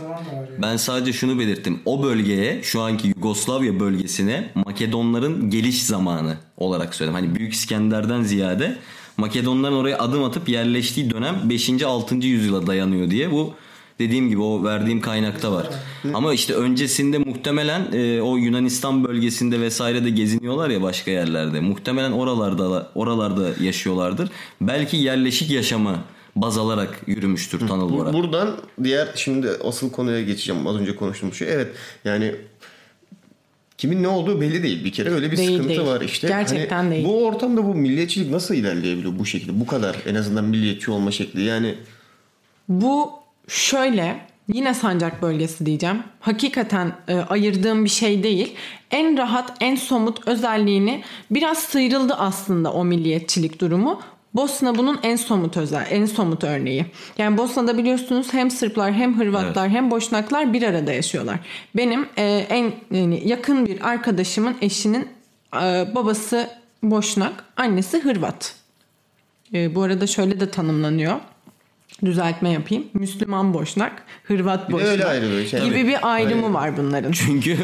Ben sadece şunu belirttim. O bölgeye şu anki Yugoslavya bölgesine Makedonların geliş zamanı olarak söyledim. Hani Büyük İskender'den ziyade Makedonların oraya adım atıp yerleştiği dönem 5. 6. yüzyıla dayanıyor diye bu dediğim gibi o verdiğim kaynakta var. Ama işte öncesinde muhtemelen e, o Yunanistan bölgesinde vesaire de geziniyorlar ya başka yerlerde. Muhtemelen oralarda oralarda yaşıyorlardır. Belki yerleşik yaşamı baz alarak yürümüştür tanıl olarak. Buradan diğer şimdi asıl konuya geçeceğim. Az önce konuştuğum şey. Evet yani kimin ne olduğu belli değil. Bir kere öyle bir Değil, sıkıntı değil. var işte. Gerçekten Hani değil. Bu ortamda bu milliyetçilik nasıl ilerleyebiliyor bu şekilde? Bu kadar en azından milliyetçi olma şekli. Yani Bu şöyle yine sancak bölgesi diyeceğim. Hakikaten e, ayırdığım bir şey değil. En rahat, en somut özelliğini biraz sıyrıldı aslında o milliyetçilik durumu. Bosna bunun en somut özel, en somut örneği. Yani Bosna'da biliyorsunuz hem Sırplar hem Hırvatlar hem Boşnaklar bir arada yaşıyorlar. Benim e, en yani yakın bir arkadaşımın eşinin e, babası Boşnak, annesi Hırvat. E, bu arada şöyle de tanımlanıyor. Düzeltme yapayım. Müslüman Boşnak, Hırvat Boşnak öyle ayrılıyor. Şey, gibi tabii. bir ayrımı Aynen. var bunların. Çünkü (laughs)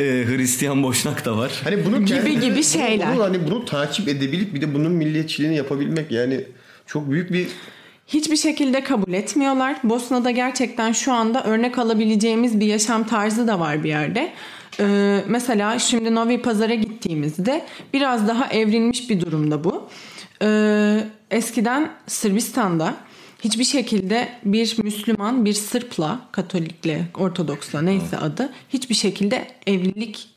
e, Hristiyan boşnak da var. Hani bunu Gibi gibi bunu- şeyler. Bunu, hani bunu takip edebilip bir de bunun milliyetçiliğini yapabilmek yani çok büyük bir Hiçbir şekilde kabul etmiyorlar. Bosna'da gerçekten şu anda örnek alabileceğimiz bir yaşam tarzı da var bir yerde. Ee, mesela şimdi Novi Pazar'a gittiğimizde biraz daha evrilmiş bir durumda bu. Ee, eskiden Sırbistan'da hiçbir şekilde bir Müslüman bir Sırpla, Katolikle, Ortodoksla neyse adı hiçbir şekilde evlilik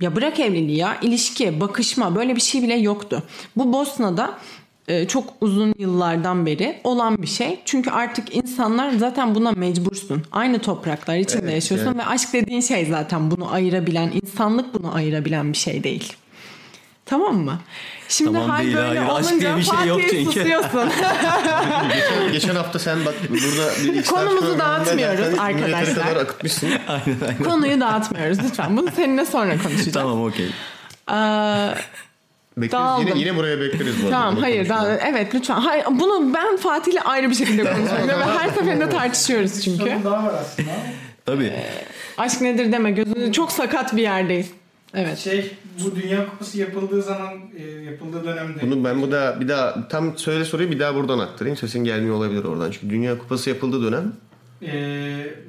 ya bırak evliliği ya ilişki, bakışma böyle bir şey bile yoktu. Bu Bosna'da e, çok uzun yıllardan beri olan bir şey. Çünkü artık insanlar zaten buna mecbursun. Aynı topraklar içinde Evet, yaşıyorsun evet. ve aşk dediğin şey zaten bunu ayırabilen, insanlık bunu ayırabilen bir şey değil. Tamam mı? Şimdi Tamam hal değil, böyle hayır. Aşk olunca diye bir şey yok çünkü. susuyorsun. (laughs) geçen, geçen hafta sen bak burada bir Konumuzu dağıtmıyoruz arkadaşlar. kadar akıtmışsın. (laughs) Konuyu dağıtmıyoruz lütfen. Bunu seninle sonra konuşacağız. Tamam okey. Aa, Bekleriz. Yine, yine buraya bekleriz bu arada. Tamam bunu hayır daha, evet lütfen. Hayır, bunu ben Fatih'le ayrı bir şekilde konuşuyorum ve her seferinde tartışıyoruz çünkü. Sorun daha var aslında. Tabii. Aşk nedir deme gözünü çok sakat bir yerdeyiz. Evet. Şey bu Dünya Kupası yapıldığı zaman e, yapıldığı dönemde Bunu ben bu da bir daha tam söyle soruyu bir daha buradan aktarayım. Sesin gelmiyor olabilir oradan. Çünkü Dünya Kupası yapıldığı dönem e,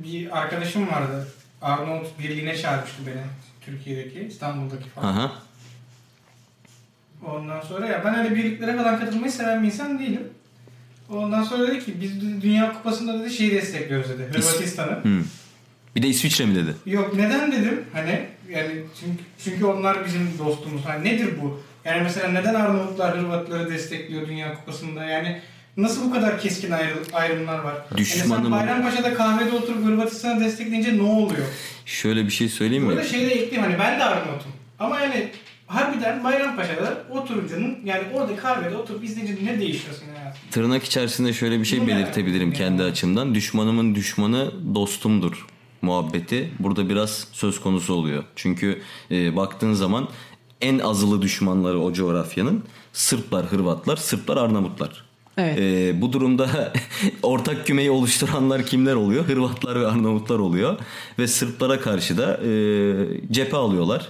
bir arkadaşım vardı. Arnavut Birliği'ne çağırmıştı beni. Türkiye'deki, İstanbul'daki falan. Aha. Ondan sonra ya ben öyle birliklere falan katılmayı seven bir insan değilim. Ondan sonra dedi ki biz Dünya Kupası'nda dedi şeyi destekliyoruz dedi. Hırvatistan'ı. Hmm. Bir de İsviçre mi dedi? Yok neden dedim hani yani çünkü, çünkü onlar bizim dostumuz. Hani nedir bu? Yani mesela neden Arnavutlar Hırvatları destekliyor Dünya Kupası'nda? Yani nasıl bu kadar keskin ayrı, ayrımlar var? Düşmanım. Yani Bayrampaşa'da kahvede oturup Hırvatistan'ı destekleyince ne oluyor? Şöyle bir şey söyleyeyim mi? Burada şey de ekleyeyim hani ben de Arnavut'um. Ama yani harbiden Bayrampaşa'da oturucunun yani orada kahvede oturup izleyince ne değişiyor senin hayatında? Tırnak içerisinde şöyle bir şey Bu ne? belirtebilirim kendi açımdan. Düşmanımın düşmanı dostumdur muhabbeti burada biraz söz konusu oluyor. Çünkü e, baktığın zaman en azılı düşmanları o coğrafyanın Sırplar, Hırvatlar, Sırplar, Arnavutlar. Evet. E, bu durumda (laughs) ortak kümeyi oluşturanlar kimler oluyor? Hırvatlar ve Arnavutlar oluyor. Ve Sırplara karşı da e, cephe alıyorlar.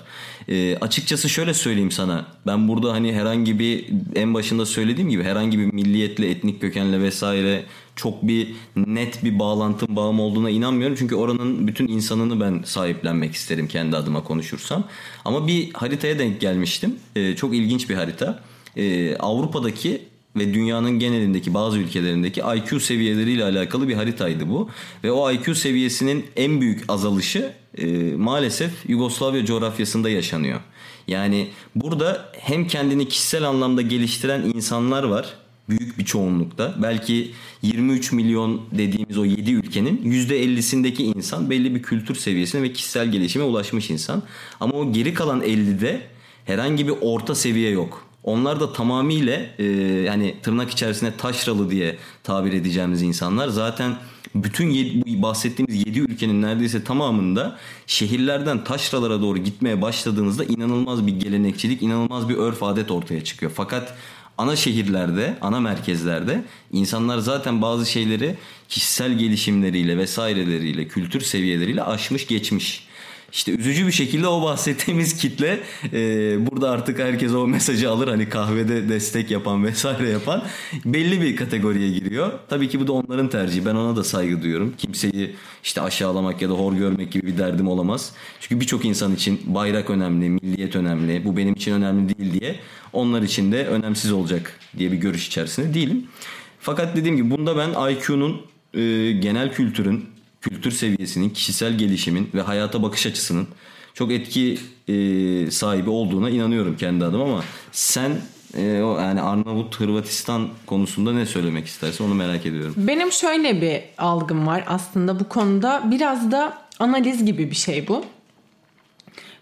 E, açıkçası şöyle söyleyeyim sana. Ben burada hani herhangi bir en başında söylediğim gibi herhangi bir milliyetle, etnik kökenle vesaire çok bir net bir bağlantım bağım olduğuna inanmıyorum. Çünkü oranın bütün insanını ben sahiplenmek isterim kendi adıma konuşursam. Ama bir haritaya denk gelmiştim. E, çok ilginç bir harita. E, Avrupa'daki ve dünyanın genelindeki bazı ülkelerindeki IQ seviyeleriyle alakalı bir haritaydı bu. Ve o IQ seviyesinin en büyük azalışı e, maalesef Yugoslavya coğrafyasında yaşanıyor. Yani burada hem kendini kişisel anlamda geliştiren insanlar var büyük bir çoğunlukta belki 23 milyon dediğimiz o 7 ülkenin %50'sindeki insan belli bir kültür seviyesine ve kişisel gelişime ulaşmış insan. Ama o geri kalan 50'de herhangi bir orta seviye yok. Onlar da tamamıyla e, yani tırnak içerisinde taşralı diye tabir edeceğimiz insanlar zaten bütün bu bahsettiğimiz 7 ülkenin neredeyse tamamında şehirlerden taşralara doğru gitmeye başladığınızda inanılmaz bir gelenekçilik, inanılmaz bir örf adet ortaya çıkıyor. Fakat ana şehirlerde, ana merkezlerde insanlar zaten bazı şeyleri kişisel gelişimleriyle vesaireleriyle, kültür seviyeleriyle aşmış geçmiş. İşte üzücü bir şekilde o bahsettiğimiz kitle e, burada artık herkes o mesajı alır hani kahvede destek yapan vesaire yapan belli bir kategoriye giriyor. Tabii ki bu da onların tercihi ben ona da saygı duyuyorum. Kimseyi işte aşağılamak ya da hor görmek gibi bir derdim olamaz. Çünkü birçok insan için bayrak önemli, milliyet önemli, bu benim için önemli değil diye onlar için de önemsiz olacak diye bir görüş içerisinde değilim. Fakat dediğim gibi bunda ben IQ'nun e, genel kültürün kültür seviyesinin, kişisel gelişimin ve hayata bakış açısının çok etki e, sahibi olduğuna inanıyorum kendi adıma ama sen e, o yani Arnavut Hırvatistan konusunda ne söylemek istersin onu merak ediyorum. Benim şöyle bir algım var aslında bu konuda. Biraz da analiz gibi bir şey bu.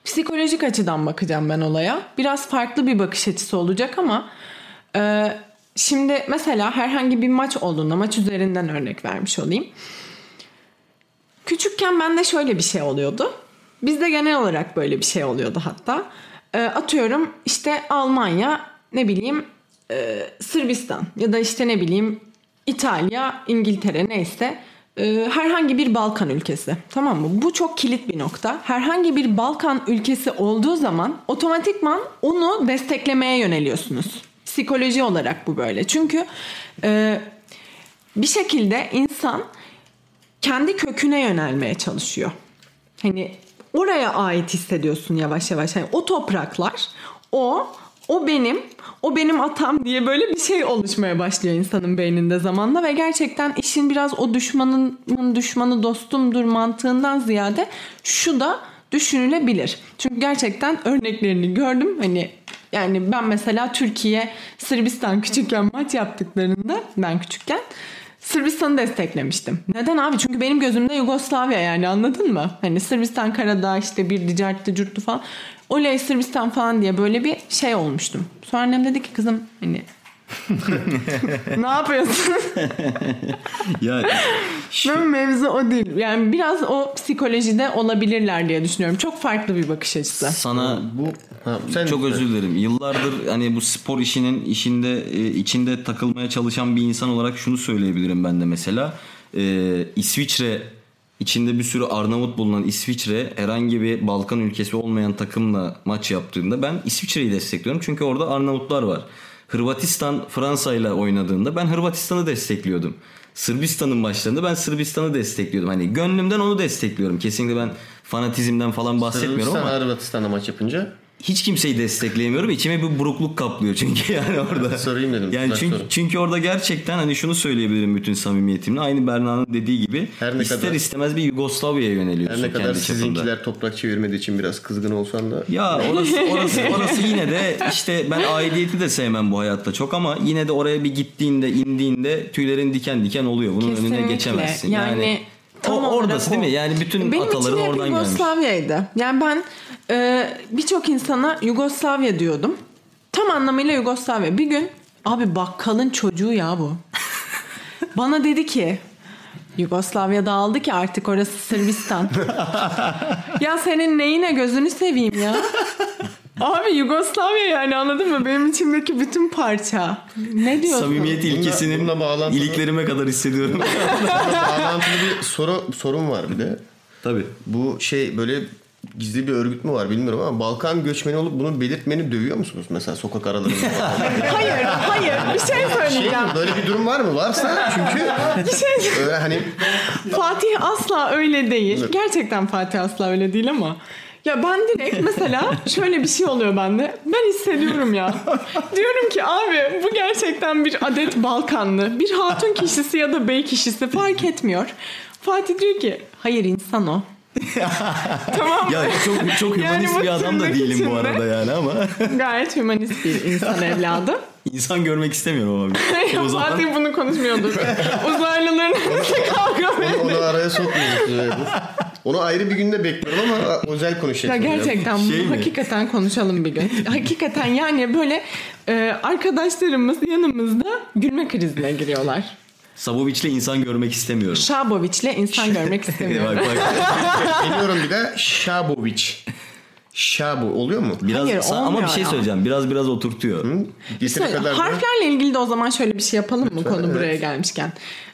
Psikolojik açıdan bakacağım ben olaya. Biraz farklı bir bakış açısı olacak ama e, şimdi mesela herhangi bir maç olduğunda maç üzerinden örnek vermiş olayım. Küçükken bende şöyle bir şey oluyordu. Bizde genel olarak böyle bir şey oluyordu hatta. E, atıyorum işte Almanya ne bileyim e, Sırbistan ya da işte ne bileyim İtalya, İngiltere neyse herhangi bir Balkan ülkesi. Tamam mı? Bu çok kilit bir nokta. Herhangi bir Balkan ülkesi olduğu zaman otomatikman onu desteklemeye yöneliyorsunuz. Psikoloji olarak bu böyle. Çünkü e, bir şekilde insan kendi köküne yönelmeye çalışıyor. Hani oraya ait hissediyorsun yavaş yavaş. Hani o topraklar, o, o benim, o benim atam diye böyle bir şey oluşmaya başlıyor insanın beyninde zamanla ve gerçekten işin biraz o düşmanın düşmanı dostumdur mantığından ziyade şu da düşünülebilir. Çünkü gerçekten örneklerini gördüm. Hani yani ben mesela Türkiye Sırbistan küçükken maç yaptıklarında ben küçükken Sırbistan'ı desteklemiştim. Neden abi? Çünkü benim gözümde Yugoslavya yani anladın mı? Hani Sırbistan Karadağ işte bir dicarttı curttu falan. Oley Sırbistan falan diye böyle bir şey olmuştum. Sonra annem dedi ki kızım hani (laughs) ne yapıyorsun? (laughs) Ya şu, Ben mevzu o değil. Yani biraz o psikolojide olabilirler diye düşünüyorum. Çok farklı bir bakış açısı. sana Bu ha, sen çok özür dilerim. Yıllardır hani bu spor işinin işinde e, içinde takılmaya çalışan bir insan olarak şunu söyleyebilirim ben de mesela. Ee, İsviçre içinde bir sürü Arnavut bulunan İsviçre herhangi bir Balkan ülkesi olmayan takımla maç yaptığında ben İsviçre'yi destekliyorum. Çünkü orada Arnavutlar var. Hırvatistan Fransa ile oynadığında ben Hırvatistan'ı destekliyordum. Sırbistan'ın maçlarında ben Sırbistan'ı destekliyordum. Hani gönlümden onu destekliyorum. Kesinlikle ben fanatizmden falan bahsetmiyorum Sırbistan ama Hırvatistan'da maç yapınca hiç kimseyi destekleyemiyorum. İçime bir burukluk kaplıyor çünkü (laughs) yani orada. Sorayım dedim, Yani çünkü, çünkü orada gerçekten hani şunu söyleyebilirim bütün samimiyetimle. Aynı Berna'nın dediği gibi Her ne ister kadar- istemez bir Yugoslavya'ya yöneliyorsun her ne kadar kendi çapında. sizinkiler toprak çevirmediği için biraz kızgın olsan da Ya orası, orası, orası yine de işte ben aidiyeti de sevmem bu hayatta çok ama yine de oraya bir gittiğinde indiğinde tüylerin diken diken oluyor. Bunun önüne Kesinlikle. geçemezsin. Yani Yani, tam o, oradası değil o. mi? Yani bütün Benim ataların için oradan gelmiş. Yugoslavya'ydı. Yani ben e, birçok insana Yugoslavya diyordum. Tam anlamıyla Yugoslavya. Bir gün abi bakkalın çocuğu ya bu. (laughs) Bana dedi ki Yugoslavya dağıldı ki artık orası Sırbistan. (laughs) ya senin neyine gözünü seveyim ya. Abi Yugoslavya yani anladın mı? Benim içimdeki bütün parça. Ne diyorsun? Samimiyet ilkesinin bununla bağlantılı- iliklerime kadar hissediyorum. (laughs) bağlantılı bir soru sorun var bir de. Tabii. Bu şey böyle gizli bir örgüt mü var bilmiyorum ama Balkan göçmeni olup bunu belirtmeni dövüyor musunuz mesela sokak aralarında? (laughs) Hayır, hayır. Bir şey şey söyleyeceğim. Böyle bir durum var mı? Varsa çünkü Bir şey öyle hani Fatih asla öyle değil. Gerçekten Fatih asla öyle değil ama. Ya ben direkt mesela şöyle bir şey oluyor bende. Ben hissediyorum ya. Diyorum ki abi bu gerçekten bir adet Balkanlı. Bir hatun kişisi ya da bey kişisi fark etmiyor. Fatih diyor ki hayır insan o. (laughs) tamam. Ya çok çok Yani hümanist bu bir adam da değilim bu arada yani ama (laughs) Gayet hümanist bir insan evladı. insan görmek istemiyorum ama. (laughs) o zaman Fatih bunu konuşmuyordur. Uzaylıların kavga Onu, onu araya sokmuyoruz. Onu ayrı bir günde bekliyorum ama özel Ya konuşacağız. gerçekten Şey bunu mi? hakikaten konuşalım bir gün. Hakikaten yani böyle e, arkadaşlarımız yanımızda gülme krizine giriyorlar. Sabovic'le insan görmek istemiyorum. Şaboviç'le insan (laughs) görmek istemiyorum. bak. Geliyorum bir de Şabovic. Şabu oluyor mu? Biraz Hayır, sa- ama bir şey ya. söyleyeceğim. Biraz biraz oturtuyor. Yeteri kadar da Harflerle ilgili de o zaman şöyle bir şey yapalım mı konu buraya gelmişken.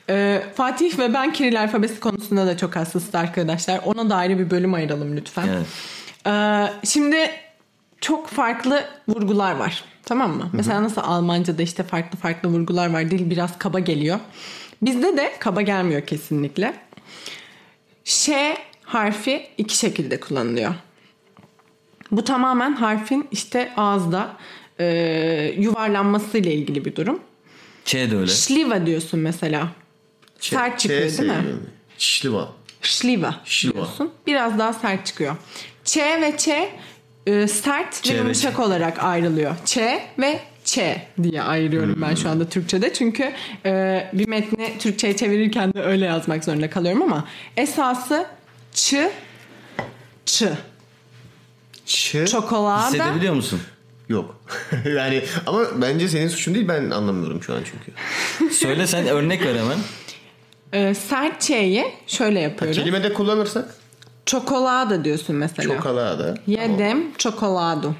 Ee, Fatih ve ben Kiril alfabesi konusunda da çok hassasız arkadaşlar. Ona da ayrı bir bölüm ayıralım lütfen. Evet. Ee, şimdi çok farklı vurgular var. Tamam mı? Mesela nasıl Almanca'da işte farklı farklı vurgular var. Dil biraz kaba geliyor. Bizde de kaba gelmiyor kesinlikle. Ş harfi iki şekilde kullanılıyor. Bu tamamen harfin işte ağızda e, yuvarlanması ile ilgili bir durum. Ç de öyle. Şliva diyorsun mesela. sert çıkıyor değil mi? Şliva. Şliva Şliva. diyorsun. Biraz daha sert çıkıyor. Ç ve Ç e, sert Ç ve yumuşak olarak ayrılıyor. Ç ve Ç diye ayırıyorum ben şu anda Türkçe'de. Çünkü e, bir metni Türkçe'ye çevirirken de öyle yazmak zorunda kalıyorum ama esası Ç, Ç. Ç. Çokolada. Hissedebiliyor musun? Yok. (laughs) yani ama bence senin suçun değil ben anlamıyorum şu an çünkü. Söyle sen örnek ver hemen. E, sert Ç'yi şöyle yapıyorum. Kelimede kullanırsak Çokolada diyorsun mesela. çokolada. Yedem çokolado.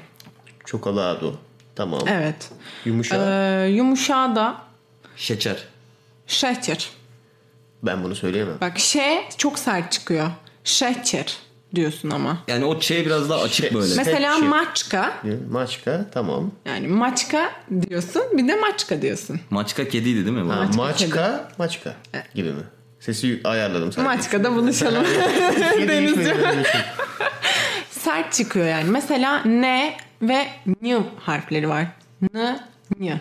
Çokolado. Tamam. Evet. Yumuşak. Ee, yumuşağı da Şeker. şeker. ben bunu söyleyemem. Bak şe çok sert çıkıyor. Şeker diyorsun ama. Yani o Ç biraz daha açık Şey- böyle. Mesela Şeker. maçka Maçka tamam. yani maçka diyorsun bir de maçka diyorsun. Maçka kediydi değil mi? bu? Maçka Maçka, maçka gibi mi? Sesi ayarladım sadece. Maçkada buluşalım. (laughs) Yedi Denizci. sert çıkıyor yani. Mesela ne ve n harfleri var. N, n.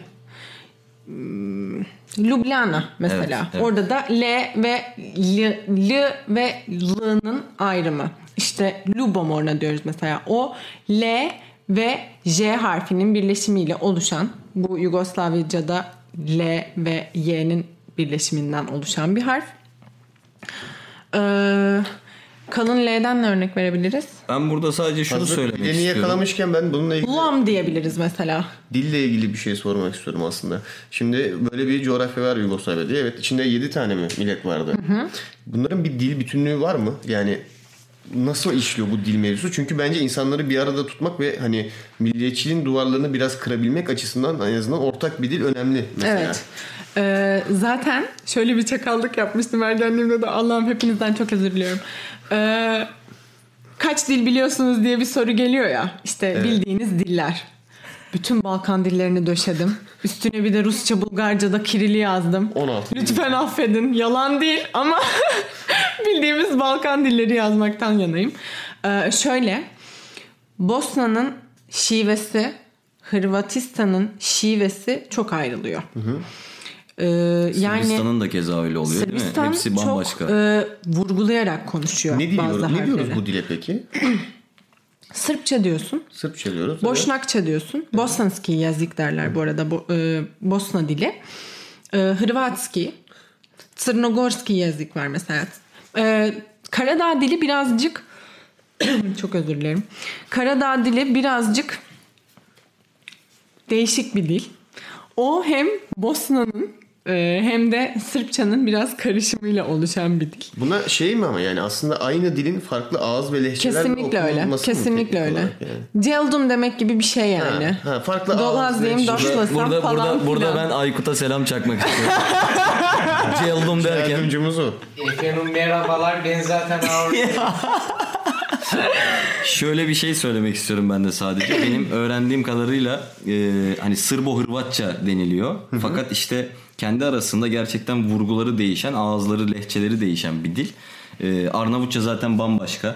Hmm, Ljubljana mesela. Evet, evet. Orada da L ve L, L ve L'nın ayrımı. İşte Lubomorna diyoruz mesela. O L ve J harfinin birleşimiyle oluşan bu Yugoslavyaca'da L ve Y'nin birleşiminden oluşan bir harf. Ee, kalın L'den ne örnek verebiliriz? Ben burada sadece şunu Hazır söylemek istiyorum. yakalamışken ben bununla ilgili Lom diyebiliriz mesela. dille ilgili bir şey sormak istiyorum aslında. Şimdi böyle bir coğrafya var Yugoslavya'da. Evet içinde 7 tane mi millet vardı? Bunların bir dil bütünlüğü var mı? Yani nasıl işliyor bu dil mevzusu? Çünkü bence insanları bir arada tutmak ve hani milliyetçiliğin duvarlarını biraz kırabilmek açısından en azından ortak bir dil önemli mesela. Evet. Ee, zaten şöyle bir çakallık yapmıştım ergenliğimde de Allah'ım hepinizden çok özür diliyorum. Ee, kaç dil biliyorsunuz diye bir soru geliyor ya. İşte bildiğiniz diller. Bütün Balkan dillerini döşedim. Üstüne bir de Rusça, Bulgarca da Kirili yazdım. 16 Lütfen affedin. Yalan değil ama (laughs) bildiğimiz Balkan dilleri yazmaktan yanayım. Ee, şöyle. Bosna'nın şivesi, Hırvatistan'ın şivesi çok ayrılıyor. Ee, yani Sırbistan'ın da keza öyle oluyor değil mi? Hepsi bambaşka. çok e, vurgulayarak konuşuyor Ne bazı diyoruz? Ne diyoruz bu dile peki? (clears throat) Sırpça diyorsun. Sırpça diyoruz. Boşnakça diyorsun. Bosanski yazık derler bu arada. Bo- e, Bosna dili. E, Hırvatski. Sırnogorski yazık var mesela. E, Karadağ dili birazcık (clears throat) çok özür dilerim. Karadağ dili birazcık değişik bir dil. O hem Bosna'nın hem de Sırpçanın biraz karışımıyla oluşan bir dil. Buna şey mi ama yani aslında aynı dilin farklı ağız ve lehçelerle Kesinlikle öyle. Kesinlikle öyle. yani? Celdum demek gibi bir şey Ha, yani. ha, farklı ağız Dolazlayayım, lehçe- doşlasam Burada falan burada burada ben Aykut'a selam çakmak istiyorum. (laughs) Celdum derken Yardımcımız o. Efendim merhabalar ben zaten ağırlıyorum. (laughs) şöyle bir şey söylemek istiyorum ben de sadece. Benim öğrendiğim kadarıyla e, hani Sırbo-Hırvatça deniliyor. Fakat işte kendi arasında gerçekten vurguları değişen, ağızları, lehçeleri değişen bir dil. E, Arnavutça zaten bambaşka.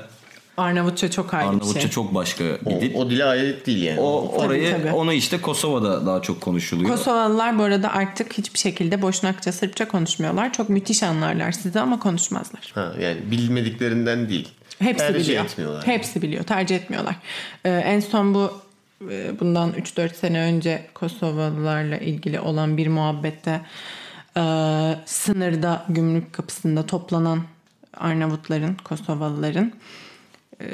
Arnavutça çok ayrı Arnavutça bir şey. çok başka bir O, dil. o dile ait değil yani. O orayı tabii. onu işte Kosova'da daha çok konuşuluyor. Kosovalılar bu arada artık hiçbir şekilde Boşnakça, Sırpça konuşmuyorlar. Çok müthiş anlarlar sizi ama konuşmazlar. Ha, yani bilmediklerinden değil. Hepsi Tercih biliyor. etmiyorlar. Hepsi biliyor. Tercih etmiyorlar. Ee, en son bu bundan 3-4 sene önce Kosovalılarla ilgili olan bir muhabbette e, sınırda gümrük kapısında toplanan Arnavutların, Kosovalıların e,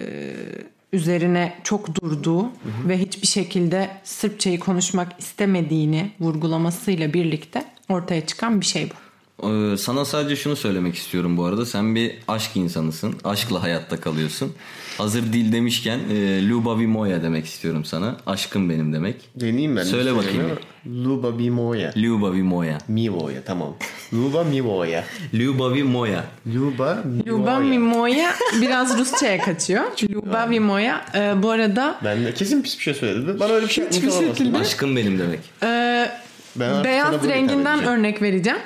üzerine çok durduğu ve hiçbir şekilde Sırpçayı konuşmak istemediğini vurgulamasıyla birlikte ortaya çıkan bir şey bu. Ee, Sana sadece şunu söylemek istiyorum bu arada. Sen bir aşk insanısın. Aşkla hayatta kalıyorsun. Hazır dil demişken e, Lubavi Moya demek istiyorum sana. Aşkım benim demek. Deneyeyim ben. Söyle bakayım. Luba Mimoya. Lubavi Moya. Mivoya tamam. Luba Mivoya. Lubavi Moya. Luba Luba Mimoya. Mimoya biraz Rusça'ya kaçıyor. Luba Mimoya e, bu arada Ben de kesin pis bir şey söyledi. Bana öyle bir şey Hiçbir yapmış olamazsın. şekilde- Aşkım benim demek. e, Ben beyaz renginden örnek vereceğim.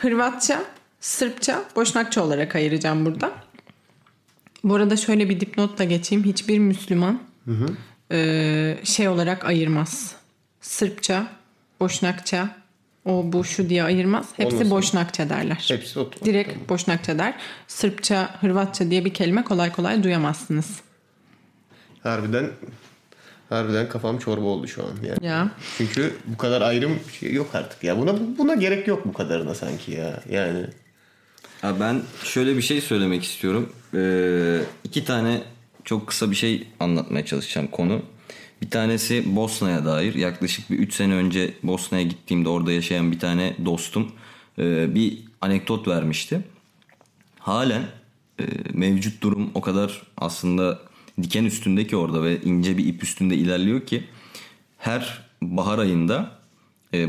Hırvatça, Sırpça, Boşnakça olarak ayıracağım burada. Bu arada şöyle bir dipnotla geçeyim. Hiçbir Müslüman e, şey olarak ayırmaz. Sırpça, Boşnakça, o bu şu diye ayırmaz. Hepsi Olmasın. Boşnakça derler. Hepsi otomatik. Direkt Boşnakça der. Sırpça, Hırvatça diye bir kelime kolay kolay duyamazsınız. Harbiden harbiden kafam çorba oldu şu an yani. Ya. Çünkü bu kadar ayrım şey yok artık ya. Buna buna gerek yok bu kadarına sanki ya. Yani Ha ben şöyle bir şey söylemek istiyorum. Ee, iki tane çok kısa bir şey anlatmaya çalışacağım konu. Bir tanesi Bosna'ya dair. Yaklaşık bir 3 sene önce Bosna'ya gittiğimde orada yaşayan bir tane dostum e, bir anekdot vermişti. Halen e, mevcut durum o kadar aslında diken üstündeki orada ve ince bir ip üstünde ilerliyor ki her bahar ayında e,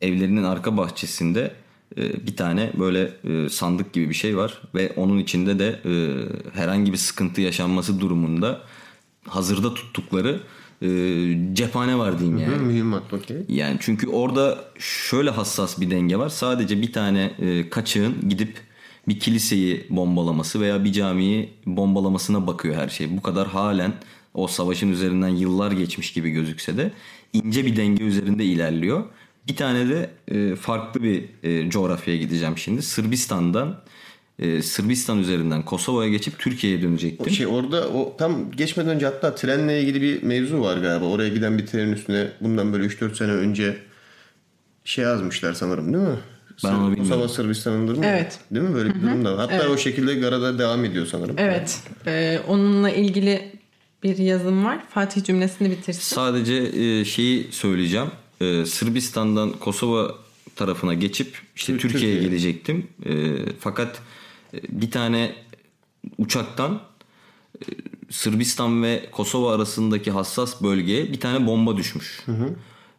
evlerinin arka bahçesinde bir tane böyle e, sandık gibi bir şey var ve onun içinde de e, herhangi bir sıkıntı yaşanması durumunda hazırda tuttukları e, cephane var diyeyim yani. mühimmat okey. Yani çünkü orada şöyle hassas bir denge var. Sadece bir tane e, kaçığın gidip bir kiliseyi bombalaması veya bir camiyi bombalamasına bakıyor her şey. Bu kadar halen o savaşın üzerinden yıllar geçmiş gibi gözükse de ince bir denge üzerinde ilerliyor. Bir tane de e, farklı bir e, coğrafyaya gideceğim şimdi. Sırbistan'dan e, Sırbistan üzerinden Kosova'ya geçip Türkiye'ye O dönecektim. şey orada o tam geçmeden önce hatta trenle ilgili bir mevzu var galiba. Oraya giden bir trenin üstüne bundan böyle 3-4 sene önce şey yazmışlar sanırım değil mi? Ben onu bilmiyorum. Kosova Sırbistan'ındır mı? Evet. Değil mi? Böyle bir durum da var. Hatta o şekilde Garada devam ediyor sanırım. Evet. Ee, onunla ilgili bir yazım var. Fatih cümlesini bitirsin. Sadece e, şeyi söyleyeceğim. E, Sırbistan'dan Kosova tarafına geçip işte Tür- Türkiye'ye Türkiye. gelecektim. E, fakat e, bir tane uçaktan e, Sırbistan ve Kosova arasındaki hassas bölgeye bir tane bomba düşmüş.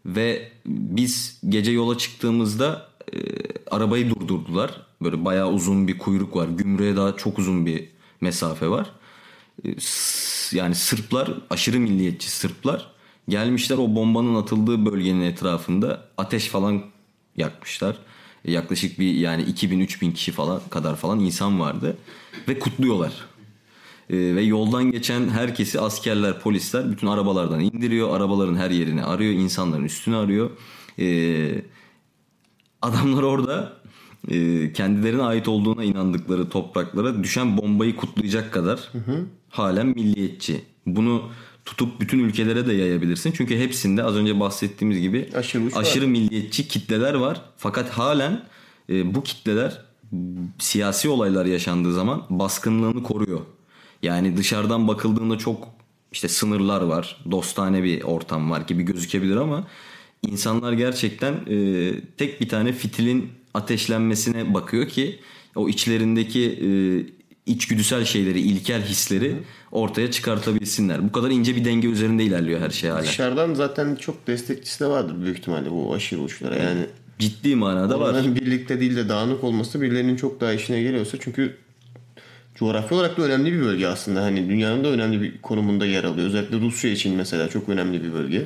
Ve biz gece yola çıktığımızda e, arabayı durdurdular. Böyle bayağı uzun bir kuyruk var. Gümrüğe daha çok uzun bir mesafe var. E, yani Sırplar aşırı milliyetçi Sırplar gelmişler o bombanın atıldığı bölgenin etrafında ateş falan yakmışlar. E, Yaklaşık bir yani 2000-3000 kişi falan kadar falan insan vardı ve kutluyorlar. E, ve yoldan geçen herkesi askerler, polisler bütün arabalardan indiriyor. Arabaların her yerini arıyor, insanların üstünü arıyor. E, adamlar orada e, kendilerine ait olduğuna inandıkları topraklara düşen bombayı kutlayacak kadar halen milliyetçi. Bunu tutup bütün ülkelere de yayabilirsin. Çünkü hepsinde az önce bahsettiğimiz gibi Aşırı var. aşırı milliyetçi kitleler var. Fakat halen e, bu kitleler siyasi olaylar yaşandığı zaman baskınlığını koruyor. Yani dışarıdan bakıldığında çok işte sınırlar var, dostane bir ortam var gibi gözükebilir ama insanlar gerçekten e, tek bir tane fitilin ateşlenmesine bakıyor ki o içlerindeki e, içgüdüsel şeyleri, ilkel hisleri ortaya çıkartabilsinler. Bu kadar ince bir denge üzerinde ilerliyor her şey hala. Dışarıdan zaten çok destekçisi de vardır büyük ihtimalle bu aşırı uçlara. Yani Ciddi manada var. Birlikte değil de dağınık olması birilerinin çok daha işine geliyorsa çünkü coğrafya olarak da önemli bir bölge aslında. Hani dünyanın da önemli bir konumunda yer alıyor. Özellikle Rusya için mesela çok önemli bir bölge.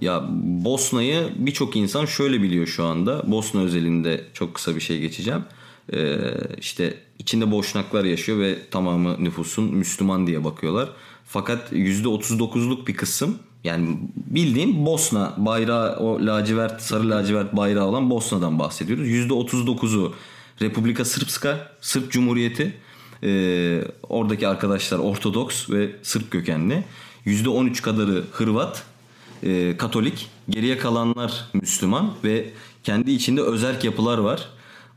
Ya Bosna'yı birçok insan şöyle biliyor şu anda. Bosna özelinde çok kısa bir şey geçeceğim. Ee, işte içinde boşnaklar yaşıyor ve tamamı nüfusun Müslüman diye bakıyorlar. Fakat %39'luk bir kısım yani bildiğin Bosna bayrağı o lacivert sarı lacivert bayrağı olan Bosna'dan bahsediyoruz. %39'u Republika Srpska, Sırp Cumhuriyeti. Ee, oradaki arkadaşlar Ortodoks ve Sırp kökenli. %13 kadarı Hırvat, e, Katolik. Geriye kalanlar Müslüman ve kendi içinde özerk yapılar var.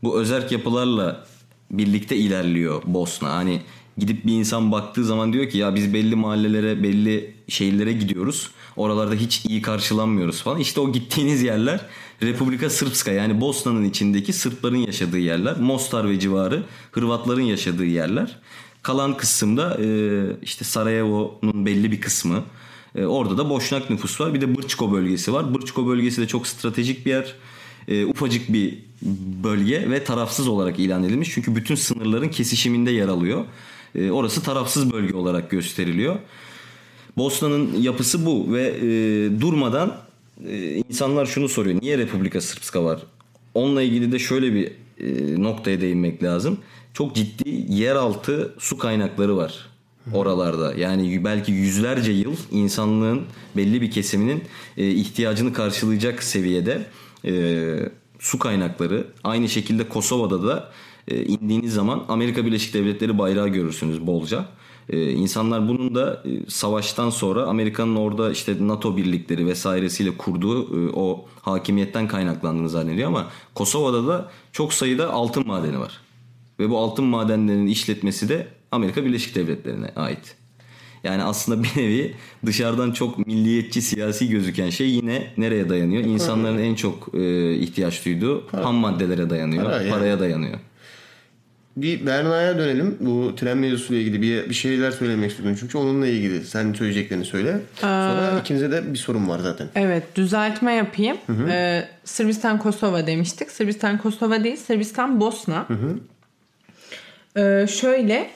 Bu özerk yapılarla birlikte ilerliyor Bosna. Hani gidip bir insan baktığı zaman diyor ki ya biz belli mahallelere, belli şehirlere gidiyoruz. Oralarda hiç iyi karşılanmıyoruz falan. İşte o gittiğiniz yerler Republika Srpska yani Bosna'nın içindeki Sırpların yaşadığı yerler. Mostar ve civarı Hırvatların yaşadığı yerler. Kalan kısımda e, işte Sarajevo'nun belli bir kısmı. E, orada da Boşnak nüfus var. Bir de Brčko bölgesi var. Brčko bölgesi de çok stratejik bir yer. E, ufacık bir bölge ve tarafsız olarak ilan edilmiş. Çünkü bütün sınırların kesişiminde yer alıyor. E, orası tarafsız bölge olarak gösteriliyor. Bosna'nın yapısı bu ve e, durmadan e, insanlar şunu soruyor. Niye Republika Srpska var? Onunla ilgili de şöyle bir e, noktaya değinmek lazım. Çok ciddi yeraltı su kaynakları var oralarda. Yani belki yüzlerce yıl insanlığın belli bir kesiminin e, ihtiyacını karşılayacak seviyede e, su kaynakları. Aynı şekilde Kosova'da da e, indiğiniz zaman Amerika Birleşik Devletleri bayrağı görürsünüz bolca. Ee, insanlar bunun da e, savaştan sonra Amerika'nın orada işte NATO birlikleri vesairesiyle kurduğu e, o hakimiyetten kaynaklandığını zannediyor ama Kosova'da da çok sayıda altın madeni var. Ve bu altın madenlerinin işletmesi de Amerika Birleşik Devletleri'ne ait. Yani aslında bir nevi dışarıdan çok milliyetçi siyasi gözüken şey yine nereye dayanıyor? İnsanların en çok e, ihtiyaç duyduğu ham maddelere dayanıyor, Para yani. paraya dayanıyor. Bir Berna'ya dönelim. Bu tren mevzusuyla ilgili bir, bir şeyler söylemek istiyorum. Çünkü onunla ilgili sen söyleyeceklerini söyle. Sonra ikinize de bir sorun var zaten. Evet düzeltme yapayım. Ee, Sırbistan Kosova demiştik. Sırbistan Kosova değil Sırbistan Bosna. Ee, şöyle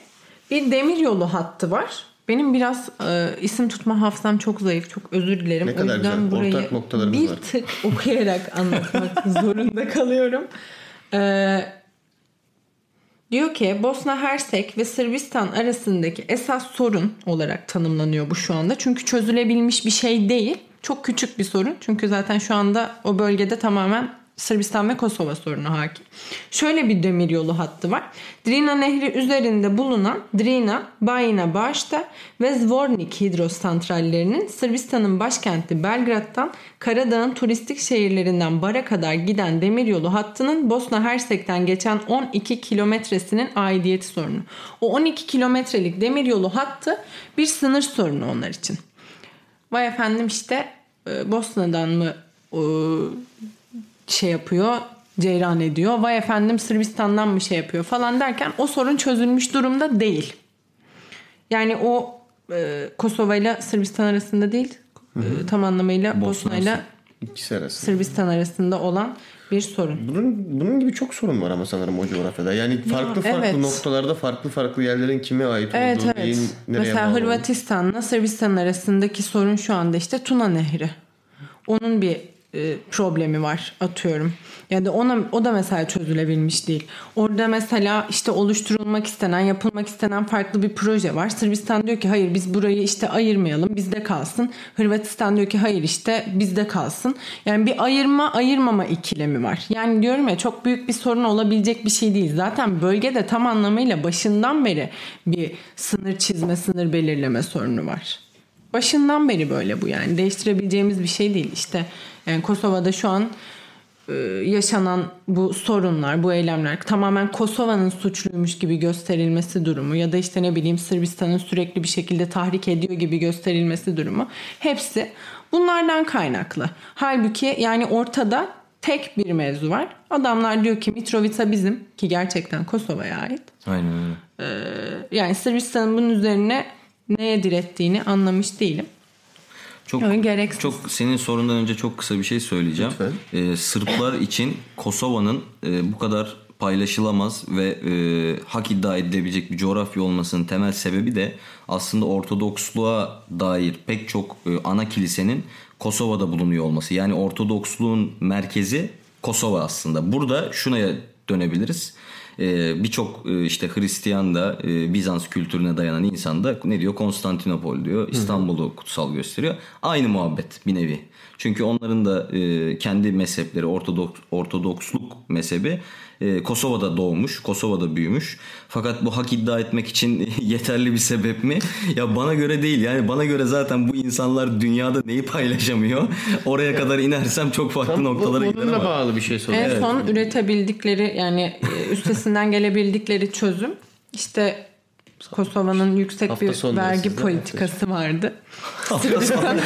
bir demir yolu hattı var. Benim biraz e, isim tutma hafızam çok zayıf. Çok özür dilerim. Ne o kadar yüzden güzel. burayı Ortak noktalarımız bir var. tık (laughs) okuyarak anlatmak (laughs) zorunda kalıyorum. Ee, Diyor ki Bosna Hersek ve Sırbistan arasındaki esas sorun olarak tanımlanıyor bu şu anda. Çünkü çözülebilmiş bir şey değil. Çok küçük bir sorun. Çünkü zaten şu anda o bölgede tamamen Sırbistan ve Kosova sorunu hakim. Şöyle bir demir yolu hattı var. Drina Nehri üzerinde bulunan Drina, Bajina Başta ve Zvornik hidrosantrallerinin Sırbistan'ın başkenti Belgrad'dan Karadağ'ın turistik şehirlerinden Bar'a kadar giden demiryolu hattının Bosna Hersek'ten geçen 12 kilometresinin aidiyeti sorunu. O 12 kilometrelik demiryolu hattı bir sınır sorunu onlar için. Vay efendim işte e, Bosna'dan mı e, şey yapıyor ceyran ediyor. Vay efendim Sırbistan'dan mı şey yapıyor falan derken o sorun çözülmüş durumda değil. Yani o e, Kosova ile Sırbistan arasında değil e, tam anlamıyla Bosna ile. Sırbistan arasında olan bir sorun. Bunun, bunun gibi çok sorun var ama sanırım o coğrafyada. Yani farklı farklı evet. noktalarda farklı farklı yerlerin kime ait olduğu, Evet neyin nereye Mesela Hırvatistan'la Sırbistan arasındaki sorun şu anda işte Tuna Nehri. Onun bir e, problemi var atıyorum. Yani ona o da mesela çözülebilmiş değil. Orada mesela işte oluşturulmak istenen, yapılmak istenen farklı bir proje var. Sırbistan diyor ki hayır biz burayı işte ayırmayalım, bizde kalsın. Hırvatistan diyor ki hayır işte bizde kalsın. Yani bir ayırma ayırmama ikilemi var. Yani diyorum ya çok büyük bir sorun olabilecek bir şey değil. Zaten bölgede tam anlamıyla başından beri bir sınır çizme, sınır belirleme sorunu var. Başından beri böyle bu yani değiştirebileceğimiz bir şey değil işte. Yani Kosova'da şu an e, yaşanan bu sorunlar, bu eylemler tamamen Kosova'nın suçluymuş gibi gösterilmesi durumu ya da işte ne bileyim Sırbistan'ın sürekli bir şekilde tahrik ediyor gibi gösterilmesi durumu hepsi bunlardan kaynaklı. Halbuki yani ortada tek bir mevzu var. Adamlar diyor ki Mitrovica bizim ki gerçekten Kosova'ya ait. Aynen öyle. Yani Sırbistan'ın bunun üzerine neye direttiğini anlamış değilim. Çok gereksiz. çok senin sorundan önce çok kısa bir şey söyleyeceğim. Lütfen. Ee, Sırplar için Kosova'nın e, bu kadar paylaşılamaz ve e, hak iddia edilebilecek bir coğrafya olmasının temel sebebi de aslında Ortodoksluğa dair pek çok e, ana kilisenin Kosova'da bulunuyor olması. Yani Ortodoksluğun merkezi Kosova aslında. Burada şuna dönebiliriz. Ee, Birçok e, işte Hristiyan da e, Bizans kültürüne dayanan insan da ne diyor Konstantinopol diyor İstanbul'u kutsal gösteriyor. Aynı muhabbet bir nevi. Çünkü onların da e, kendi mezhepleri Ortodoks, Ortodoksluk mezhebi e, Kosova'da doğmuş, Kosova'da büyümüş. Fakat bu hak iddia etmek için (laughs) yeterli bir sebep mi? Ya bana göre değil. Yani bana göre zaten bu insanlar dünyada neyi paylaşamıyor? Oraya kadar inersem çok farklı Tam noktalara gider bununla ama. bağlı bir şey soruyorum. En son üretebildikleri yani e, üstesinden gelebildikleri çözüm işte Kosova'nın yüksek Hafta bir vergi politikası vardı. Hafta sonu- (laughs)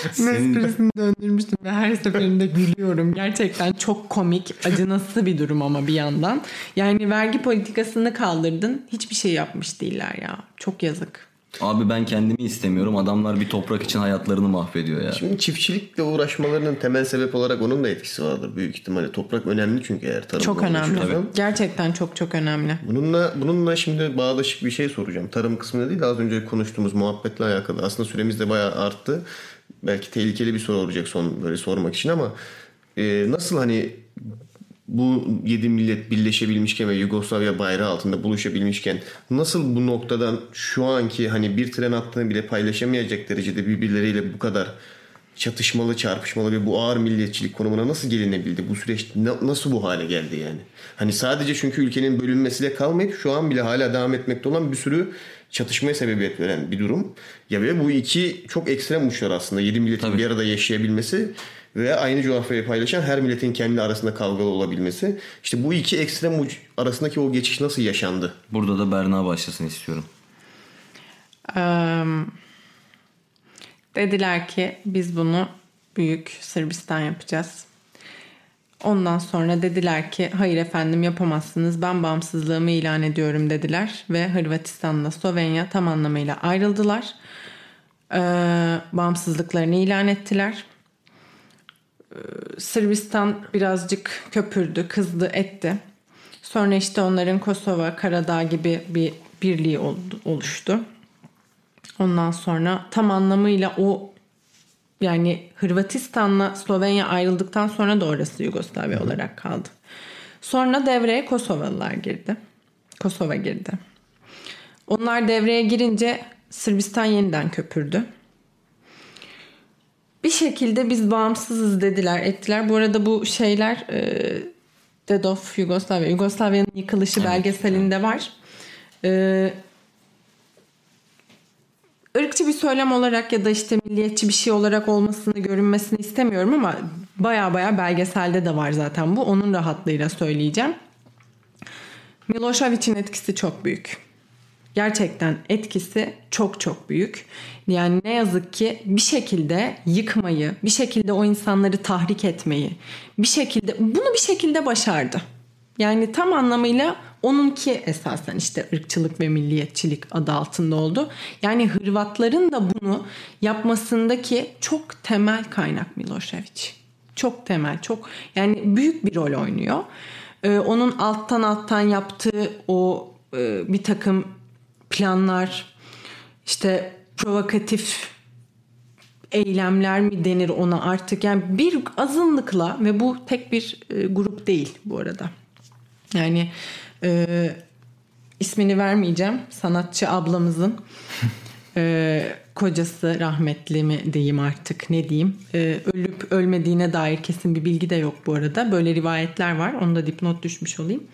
(laughs) Esprisini döndürmüştüm ve her seferinde (laughs) gülüyorum. Gerçekten çok komik, acınası bir durum ama bir yandan. Yani vergi politikasını kaldırdın. Hiçbir şey yapmış değiller ya. Çok yazık. Abi ben kendimi istemiyorum. Adamlar bir toprak için hayatlarını mahvediyor ya. Şimdi çiftçilikle uğraşmalarının temel sebep olarak onun da etkisi vardır büyük ihtimalle. Toprak önemli çünkü eğer tarımla Çok önemli. uğraşıyorsan. Gerçekten çok çok önemli. Bununla bununla şimdi bağdaşık bir şey soracağım. Tarım kısmında değil az önce konuştuğumuz muhabbetle alakalı. Aslında süremiz de bayağı arttı. Belki tehlikeli bir soru olacak son böyle sormak için ama e, nasıl hani bu yedi millet birleşebilmişken ve Yugoslavya bayrağı altında buluşabilmişken nasıl bu noktadan şu anki hani bir tren hattını bile paylaşamayacak derecede birbirleriyle bu kadar çatışmalı, çarpışmalı ve bu ağır milliyetçilik konumuna nasıl gelinebildi? Bu süreç na- nasıl bu hale geldi yani? Hani sadece çünkü ülkenin bölünmesiyle kalmayıp şu an bile hala devam etmekte olan bir sürü çatışmaya sebebiyet veren bir durum. Ya ve bu iki çok ekstrem uçlar aslında. Yedi milletin Tabii. bir arada yaşayabilmesi ve aynı coğrafyayı paylaşan her milletin kendi arasında kavgalı olabilmesi. İşte bu iki ekstrem uç arasındaki o geçiş nasıl yaşandı? Burada da Berna başlasın istiyorum. Eee, dediler ki biz bunu büyük Sırbistan yapacağız. Ondan sonra dediler ki hayır efendim yapamazsınız ben bağımsızlığımı ilan ediyorum dediler. Ve Hırvatistan'la Slovenya tam anlamıyla ayrıldılar. Eee, bağımsızlıklarını ilan ettiler. Eee, Sırbistan birazcık köpürdü, kızdı, etti. Sonra işte onların Kosova, Karadağ gibi bir birliği oldu- oluştu. Ondan sonra tam anlamıyla o yani Hırvatistan'la Slovenya ayrıldıktan sonra da orası Yugoslavya olarak kaldı. Sonra devreye Kosovalılar girdi. Kosova girdi. Onlar devreye girince Sırbistan yeniden köpürdü. Bir şekilde biz bağımsızız dediler, ettiler. Bu arada bu şeyler e, Dead of Yugoslavia, Yugoslavya'nın yıkılışı belgeselinde var. E, ırkçı bir söylem olarak ya da işte milliyetçi bir şey olarak olmasını görünmesini istemiyorum ama baya baya belgeselde de var zaten bu. Onun rahatlığıyla söyleyeceğim. Milosevic'in etkisi çok büyük. Gerçekten etkisi çok çok büyük. Yani ne yazık ki bir şekilde yıkmayı, bir şekilde o insanları tahrik etmeyi, bir şekilde bunu bir şekilde başardı. Yani tam anlamıyla onunki esasen işte ırkçılık ve milliyetçilik adı altında oldu. Yani Hırvatların da bunu yapmasındaki çok temel kaynak Milošević. Çok temel, çok yani büyük bir rol oynuyor. Ee, onun alttan alttan yaptığı o e, bir takım planlar, işte provokatif eylemler mi denir ona artık yani bir azınlıkla ve bu tek bir e, grup değil bu arada. Yani e, ismini vermeyeceğim sanatçı ablamızın (laughs) e, kocası rahmetli mi diyeyim artık ne diyeyim e, ölüp ölmediğine dair kesin bir bilgi de yok bu arada böyle rivayetler var onu da dipnot düşmüş olayım.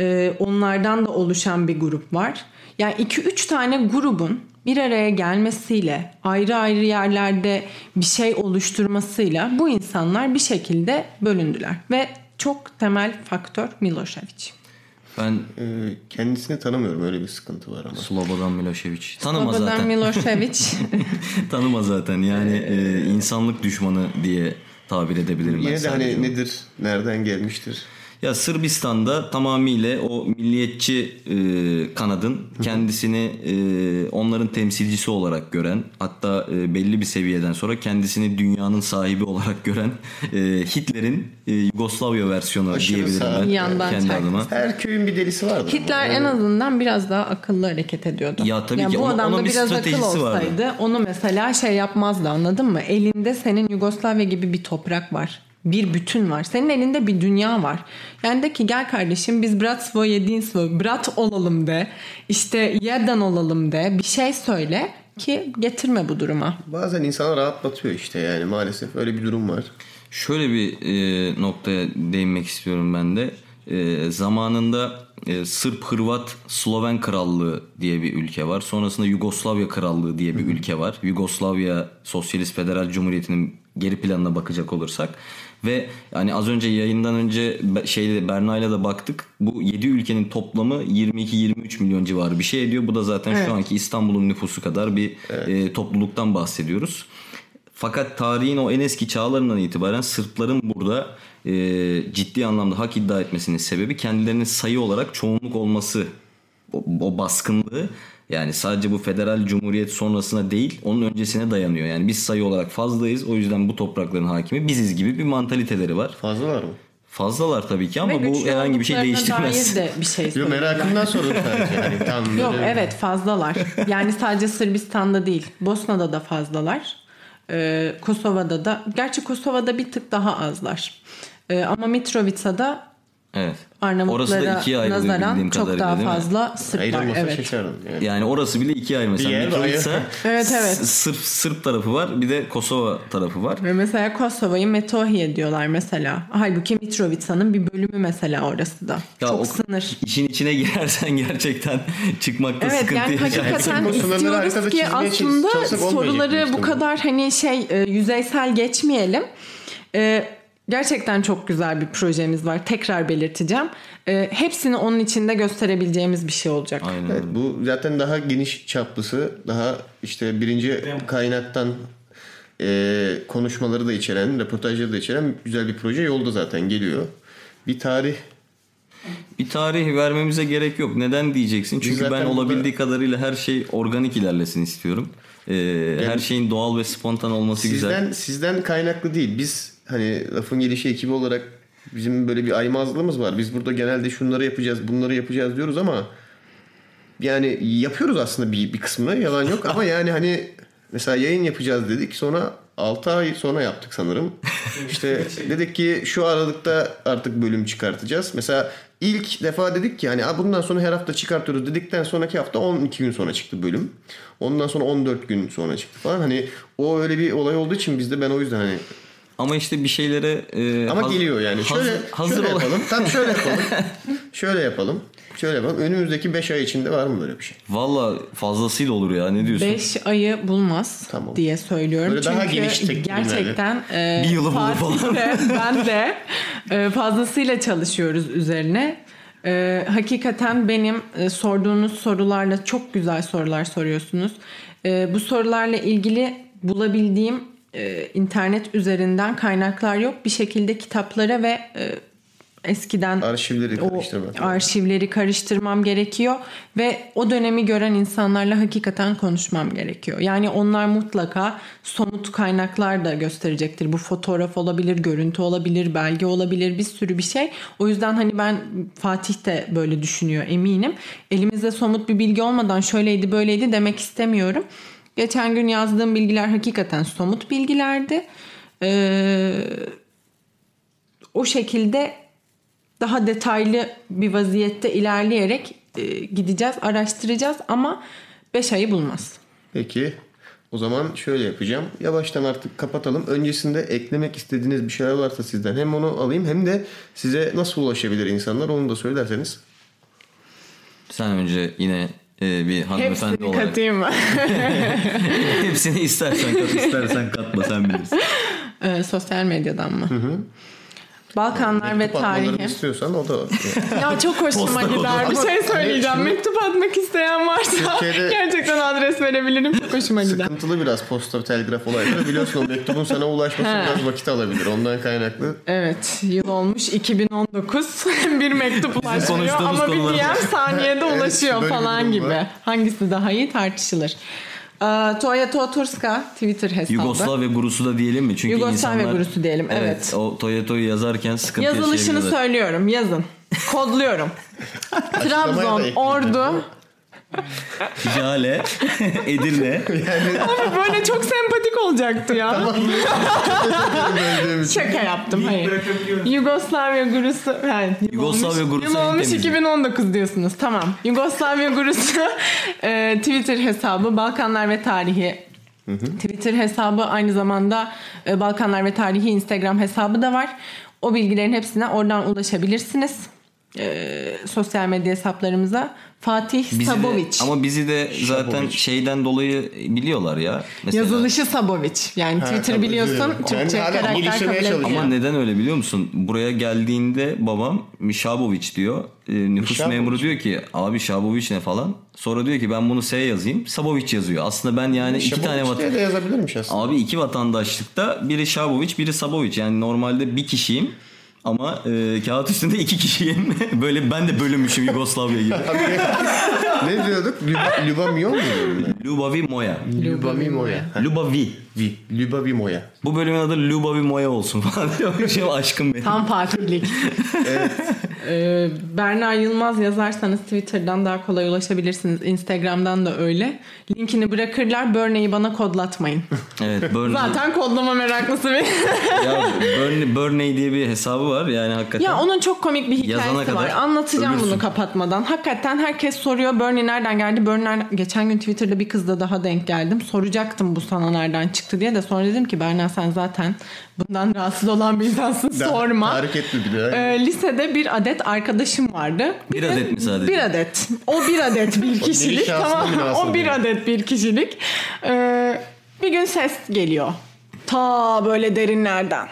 E, onlardan da oluşan bir grup var. Yani 2-3 tane grubun bir araya gelmesiyle ayrı ayrı yerlerde bir şey oluşturmasıyla bu insanlar bir şekilde bölündüler. Ve çok temel faktör Milošević. Ben Ee, kendisini tanımıyorum öyle bir sıkıntı var ama. Slobodan Milošević. Tanıma Slobodan zaten. Milošević (laughs) Tanıma zaten. Yani e, insanlık düşmanı diye tabir edebilirim ben Yine de sadece. hani nedir, nereden gelmiştir? Ya Sırbistan'da tamamıyla o milliyetçi e, kanadın kendisini e, onların temsilcisi olarak gören hatta e, belli bir seviyeden sonra kendisini dünyanın sahibi olarak gören e, Hitler'in e, Yugoslavya versiyonu Aşırı diyebilirim sağ. ben Yandan kendi çarptı. adıma. Her köyün bir delisi vardır. Hitler en azından biraz daha akıllı hareket ediyordu. Ya tabii yani ki bu onun- adam da onun bir biraz akıl stratejisi vardı. olsaydı onu mesela şey yapmazdı anladın mı? Elinde senin Yugoslavya gibi bir toprak var. Bir bütün var. Senin elinde bir dünya var. Yani de ki gel kardeşim biz Bratstvo Jedinstvo, Brat olalım de. işte yerden olalım de. Bir şey söyle ki getirme bu duruma. Bazen insana rahatlatıyor işte yani maalesef öyle bir durum var. Şöyle bir e, noktaya değinmek istiyorum ben de. E, zamanında e, Sırp, Hırvat, Sloven Krallığı diye bir ülke var. Sonrasında Yugoslavya Krallığı diye bir ülke var. Yugoslavya Sosyalist Federal Cumhuriyeti'nin geri planına bakacak olursak ve yani az önce yayından önce şeyde Berna'yla da baktık. Bu 7 ülkenin toplamı 22-23 milyon civarı bir şey ediyor. Bu da zaten Evet. şu anki İstanbul'un nüfusu kadar bir e, topluluktan bahsediyoruz. Fakat tarihin o en eski çağlarından itibaren Sırpların burada e, ciddi anlamda hak iddia etmesinin sebebi kendilerinin sayı olarak çoğunluk olması. O, o baskınlığı yani sadece bu federal cumhuriyet sonrasına değil onun öncesine dayanıyor. Yani biz sayı olarak fazlayız o yüzden bu toprakların hakimi biziz gibi bir mantaliteleri var. Fazla var mı? Fazlalar tabii ki ama Ve bu herhangi bir şey değiştirmez. dair de bir şey (laughs) Yo, merakımdan sordum sadece. Yani tam Yok böyle- evet fazlalar. Yani sadece Sırbistan'da değil. Bosna'da da fazlalar. Ee, Kosova'da da. Gerçi Kosova'da bir tık daha azlar. Ee, ama Mitrovica'da Evet. Orası da Arnavutlara ikiye ayrılıyor nazaran çok daha fazla Sırp var. Evet. Yani. Yani orası bile ikiye ayrı mesela. Bir yer Mitrovica. Evet, evet. Sırp, Sırp tarafı var bir de Kosova tarafı var. Ve mesela Kosova'yı Metohije diyorlar mesela. Halbuki Mitrovica'nın bir bölümü mesela orası da. Ya çok o- sınır. İşin içine girersen (laughs) gerçekten çıkmakta Evet sıkıntı yani hakikaten istiyoruz ki aslında soruları bu kadar hani şey e, yüzeysel geçmeyelim. E, gerçekten çok güzel bir projemiz var. Tekrar belirteceğim. E, hepsini onun içinde gösterebileceğimiz bir şey olacak. Aynen Evet, bu zaten daha geniş çaplısı, daha işte birinci kaynaktan e, konuşmaları da içeren, röportajları da içeren güzel bir proje yolda zaten geliyor. Bir tarih Bir tarih vermemize gerek yok. Neden diyeceksin? Çünkü zaten ben burada- olabildiği kadarıyla her şey organik ilerlesin istiyorum. Ee, her şeyin doğal ve spontan olması güzel. sizden sizden kaynaklı değil. Biz hani lafın gelişi ekibi olarak bizim böyle bir aymazlığımız var. Biz burada genelde şunları yapacağız, bunları yapacağız diyoruz ama yani yapıyoruz aslında bir, bir kısmını yalan yok ama yani hani mesela yayın yapacağız dedik sonra 6 ay sonra yaptık sanırım. İşte (laughs) dedik ki şu aralıkta artık bölüm çıkartacağız. Mesela ilk defa dedik ki hani "Aa, bundan sonra her hafta çıkartıyoruz dedikten sonraki hafta 12 gün sonra çıktı bölüm. Ondan sonra 14 gün sonra çıktı falan. Hani o öyle bir olay olduğu için bizde ben o yüzden hani Ama işte bir şeylere e, ama haz- geliyor yani. hazır, Şöyle, hazır şöyle yapalım. Tam şöyle (laughs) yapalım. şöyle yapalım. Şöyle yapalım. Önümüzdeki 5 ay içinde var mı böyle bir şey? Valla fazlasıyla olur ya. Ne diyorsun? 5 ayı bulmaz Tamam. diye söylüyorum. Böyle Çünkü daha geniş gerçekten e, Bir yılı bulur Fatih falan. de, (laughs) ben de e, fazlasıyla çalışıyoruz üzerine. E, hakikaten benim e, sorduğunuz sorularla çok güzel sorular soruyorsunuz. E, bu sorularla ilgili bulabildiğim e, internet üzerinden kaynaklar yok. Bir şekilde kitaplara ve e, eskiden Arşivleri o karıştırmak. arşivleri karıştırmam gerekiyor ve o dönemi gören insanlarla hakikaten konuşmam gerekiyor. Yani onlar mutlaka somut kaynaklar da gösterecektir. Bu fotoğraf olabilir, görüntü olabilir, belge olabilir, bir sürü bir şey. O yüzden hani ben Fatih de böyle düşünüyor eminim. Elimizde somut bir bilgi olmadan şöyleydi böyleydi demek istemiyorum. Geçen gün yazdığım bilgiler hakikaten somut bilgilerdi. Ee, o şekilde daha detaylı bir vaziyette ilerleyerek e, gideceğiz, araştıracağız ama 5 ayı bulmaz. Peki. O zaman şöyle yapacağım. Yavaştan artık kapatalım. Öncesinde eklemek istediğiniz bir şeyler varsa sizden hem onu alayım hem de size nasıl ulaşabilir insanlar onu da söylerseniz. Sen önce yine e, bir hanımefendi Hepsini olarak katayım mı? (laughs) hepsini istersen kat istersen katma sen bilirsin. Ee, sosyal medyadan mı? Balkanlar ve tarihi. istiyorsan o da Ya çok hoşuma gider. Bir şey söyleyeceğim. şimdi- Mektup atmak isteyen varsa Türkiye'de- gerçekten adres verebilirim. Çok hoşuma gider. sıkıntılı biraz posta telgraf olayları. Biliyorsun o mektubun sana ulaşması biraz vakit alabilir. Ondan kaynaklı. Evet yıl olmuş 2019 (laughs) bir mektup ulaşıyor ama bir DM saniyede Evet, ulaşıyor bir falan gibi. var. Hangisi daha iyi tartışılır. Ee, Toya Toturska Twitter hesabı. Yugoslavya gurusu da diyelim mi? Çünkü Yugoslavya insanlar, gurusu diyelim, evet. O Toyota'yı yazarken sıkıntı Yazılışını söylüyorum yazın. Kodluyorum. Trabzon. Ordu. (laughs) Jale, (laughs) Edirne. Abi böyle çok sempatik olacaktı ya. (laughs) Şaka yaptım hayır. Yugoslavya gurusu. Yıl Yugoslavya gurusu Yıl olmuş temizi. 2019 diyorsunuz. Tamam. Yugoslavya gurusu e, Twitter hesabı Balkanlar ve Tarihi Twitter hesabı aynı zamanda e, Balkanlar ve Tarihi Instagram hesabı da var. O bilgilerin hepsine oradan ulaşabilirsiniz. E, sosyal medya hesaplarımıza. Fatih Bizi de- Sabovic. ama bizi de zaten Sabovic. şeyden dolayı biliyorlar ya. Mesela. Yazılışı Sabovic. Yani Twitter tabii, biliyorsun. biliyorum. Türkçe hala karakter kabul ediyor. Ama neden öyle biliyor musun? Buraya geldiğinde babam Mişaboviç diyor. E, nüfus Mişaboviç. memuru diyor ki abi Şaboviç ne falan. Sonra diyor ki ben bunu S yazayım. Saboviç yazıyor. Aslında ben yani iki tane Şaboviç diye vatan... de yazabilirmiş aslında. Abi iki vatandaşlıkta biri Şaboviç biri Saboviç. Yani normalde bir kişiyim. Ama e, kağıt üstünde iki kişiyim. (laughs) Böyle ben de bölünmüşüm Yugoslavya gibi. (laughs) ne diyorduk? Lüba, Lübamiyo mu Lubavi Moya. ben? Lübamimoya. Ha, Lubavi. Vi. Lübavimoya. Bu bölümün adı Lubavi Moya olsun falan (laughs) diyormuşum aşkım benim. Tam fatihlik. Ee, Berna Yılmaz yazarsanız Twitter'dan daha kolay ulaşabilirsiniz. Instagram'dan da öyle. Linkini bırakırlar. Burney'i bana kodlatmayın. (laughs) Evet Burn, Zaten kodlama meraklısı bir. (laughs) ya Burn, Burney diye bir hesabı var yani hakikaten. ya onun çok komik bir Yazana hikayesi kadar var. Anlatacağım ölürsün. bunu kapatmadan. Hakikaten herkes soruyor Burney nereden geldi? Burney nereden- Geçen gün Twitter'da bir kızla daha denk geldim. Soracaktım bu sana nereden çıktı diye de sonra dedim ki Berna sen zaten bundan rahatsız olan bir insansın sorma. Tahrik etme bir de. Ee, lisede bir adet arkadaşım vardı. Bir adet mi sadece? Bir adet. O bir adet bir kişilik. tamam O bir adet bir kişilik. Ee, bir gün ses geliyor. Ta böyle derinlerden.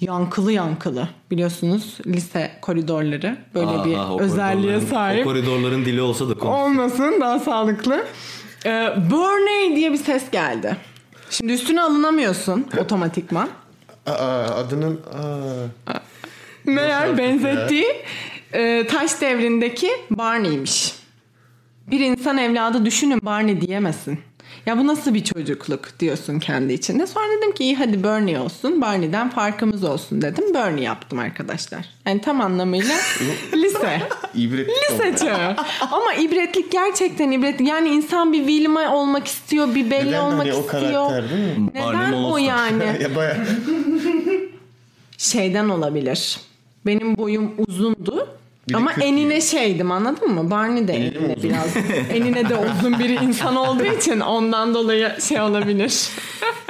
Yankılı yankılı. Biliyorsunuz lise koridorları böyle Aha, bir özelliğe sahip. O koridorların dili olsa da konuş. Olmasın daha sağlıklı. Ee, Burney diye bir ses geldi. Şimdi üstüne alınamıyorsun (laughs) otomatikman. Aa, adının... Aa. Meğer benzettiği e, taş devrindeki Barney'miş. Bir insan evladı düşünün Barney diyemesin. Ya bu nasıl bir çocukluk diyorsun kendi içinde. Sonra dedim ki iyi hadi Bernie olsun. Barney'den farkımız olsun dedim. Bernie yaptım arkadaşlar. Yani tam anlamıyla (laughs) lise. İbret. Lise çağı. Ama ibretlik gerçekten ibretlik. Yani insan bir Wilma olmak istiyor, bir Bella Neden olmak hani o istiyor. karakter değil mi? Neden Barney o yani? (laughs) ya baya şeyden olabilir. Benim boyum uzundu. Bir de ama enine şeydim anladın mı? Barney de Enine enine biraz. (laughs) enine de uzun bir insan olduğu için ondan dolayı şey olabilir. (laughs)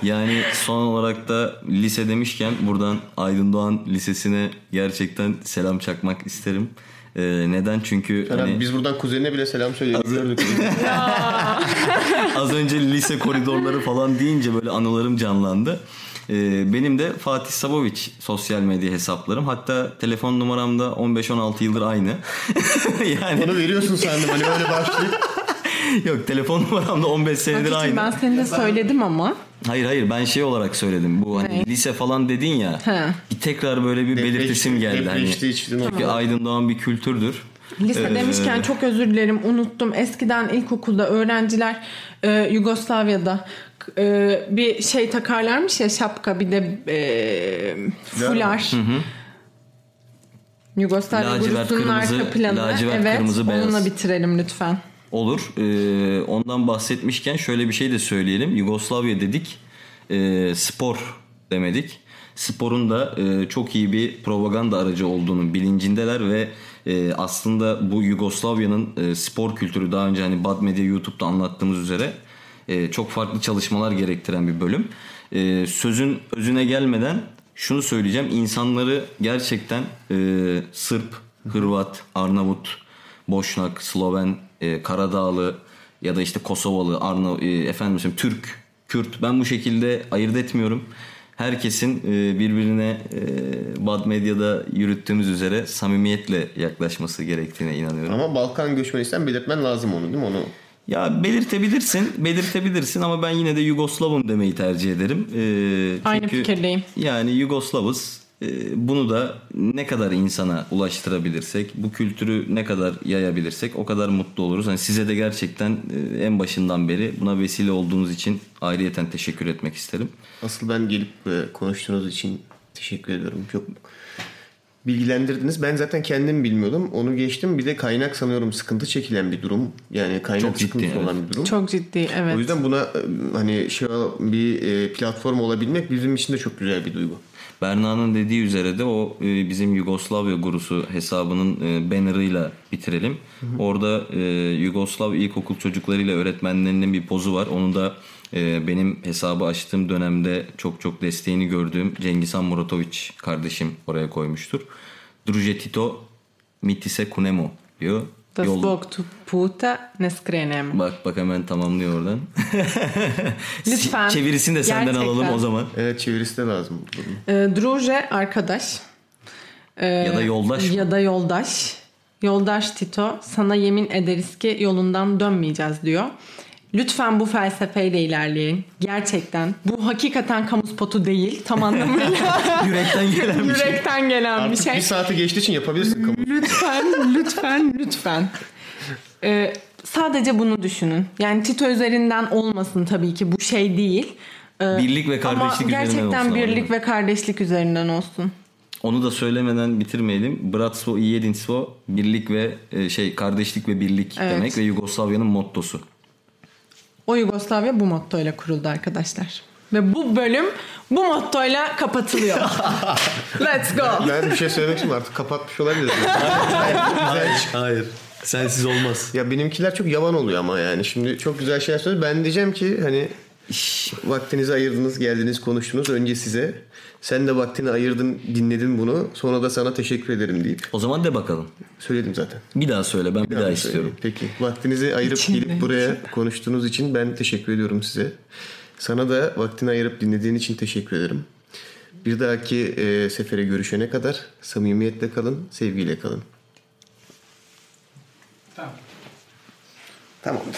Yani son olarak da lise demişken buradan Aydın Doğan Lisesi'ne gerçekten selam çakmak isterim. Ee, neden? Çünkü hani biz buradan kuzenine bile selam söyledik. Gördük. (laughs) az önce lise koridorları falan deyince böyle anılarım canlandı. Ee, benim de Fatih Saboviç sosyal medya hesaplarım. Hatta telefon numaram da 15-16 yıldır aynı. (laughs) yani Onu veriyorsun sandım hani öyle başlayıp. (laughs) yok telefon numaram da 15 senedir Fatih'cim aynı. ben seni de söyledim ama. Hayır hayır ben şey olarak söyledim. Bu hani Ne? lise falan dedin ya. He. Bir tekrar böyle bir belirtisim geldi. Hani, Depreştiği için. çünkü Aydın Doğan bir kültürdür. Lise Ee, demişken çok özür dilerim unuttum. Eskiden ilkokulda öğrenciler e, Yugoslavya'da e, bir şey takarlarmış ya şapka bir de e, fular. Yugoslavya Lacivert, kırmızı, arka planı. lacivert, evet, kırmızı, beyaz. onunla bitirelim lütfen. Olur. Ee, ondan bahsetmişken şöyle bir şey de söyleyelim. Yugoslavya dedik. Ee, spor demedik. Sporun da e, çok iyi bir propaganda aracı olduğunun bilincindeler ve e, aslında bu Yugoslavya'nın e, spor kültürü daha önce hani Bad Media YouTube'da anlattığımız üzere e, çok farklı çalışmalar gerektiren bir bölüm. E, sözün özüne gelmeden şunu söyleyeceğim. İnsanları gerçekten e, Sırp, Hırvat, Arnavut, Boşnak, Sloven, Karadağlı ya da işte Kosovalı, Arnav efendim Türk, Kürt ben bu şekilde ayırt etmiyorum. Herkesin birbirine Bad Medya'da yürüttüğümüz üzere samimiyetle yaklaşması gerektiğine inanıyorum. Ama Balkan göçmeniysen belirtmen lazım onu değil mi? Onu Ya belirtebilirsin, belirtebilirsin ama ben yine de Yugoslavım demeyi tercih ederim. Ee, Aynı çünkü fikirdeyim. Yani Yugoslavız. Ee, bunu da ne kadar insana ulaştırabilirsek, bu kültürü ne kadar yayabilirsek o kadar mutlu oluruz. Hani size de gerçekten e, en başından beri buna vesile olduğunuz için ayrıyeten teşekkür etmek isterim. Asıl ben gelip e, konuştuğunuz için teşekkür ediyorum. Çok bilgilendirdiniz. Ben zaten kendim bilmiyordum. Onu geçtim. Bir de kaynak sanıyorum sıkıntı çekilen bir durum. Yani kaynak Çok ciddi, sıkıntısı evet. olan bir durum. Çok ciddi evet. O yüzden buna e, hani şey bir e, platform olabilmek bizim için de çok güzel bir duygu. Berna'nın dediği üzere de o e, bizim Yugoslavya gurusu hesabının bannerıyla bitirelim. Orada e, Yugoslav ilkokul çocuklarıyla öğretmenlerinin bir pozu var. Onu da benim hesabı açtığım dönemde çok çok desteğini gördüğüm Cengizhan Muratoviç kardeşim oraya koymuştur. Druže Tito mitise kunemo diyor. Da Yol- zbog tu puta ne skrenemo. Bak bak hemen tamamlıyor oradan. (laughs) Lütfen. Çevirisini de senden Gerçekten. alalım o zaman. Evet çevirisi de lazım. bunun. Ee, druže arkadaş. Ee, Ya da yoldaş mı? Ya da yoldaş. Yoldaş Tito sana yemin ederiz ki yolundan dönmeyeceğiz diyor. Lütfen bu felsefeyle ilerleyin. Gerçekten. Bu hakikaten kamu spotu değil. Tam anlamıyla. (laughs) Yürekten gelen bir şey. Yürekten gelen bir Artık şey. bir saati geçtiği için yapabilirsin kamu. Lütfen, lütfen, lütfen. Ee, sadece bunu düşünün. Yani Tito üzerinden olmasın tabii ki bu şey değil. Ee, Birlik ve ama kardeşlik üzerinden olsun gerçekten birlik ve kardeşlik üzerinden olsun. Onu da söylemeden bitirmeyelim. Bratstvo i jedinstvo birlik ve e, şey kardeşlik ve birlik Evet. demek ve Yugoslavya'nın mottosu. O Yugoslavya bu mottoyla kuruldu arkadaşlar. Ve bu bölüm bu mottoyla kapatılıyor. (laughs) Let's go. Ben bir şey söylemek istiyorum artık kapatmış olabiliriz. (laughs) Hayır. Sensiz olmaz. ya benimkiler çok yavan oluyor ama yani. Şimdi çok güzel şeyler söylüyor. Ben diyeceğim ki hani vaktinizi ayırdınız, geldiniz, konuştunuz. Önce size. Sen de vaktini ayırdın, dinledin bunu. Sonra da sana teşekkür ederim deyip O zaman de bakalım. söyledim zaten. Bir daha söyle ben bir daha istiyorum. Peki. Vaktinizi ayırıp İçinde. gelip buraya konuştuğunuz için ben teşekkür ediyorum size. Sana da vaktini ayırıp dinlediğin için teşekkür ederim. Bir dahaki e, sefere görüşene kadar samimiyetle kalın, sevgiyle kalın. Tamam. Tamamdır.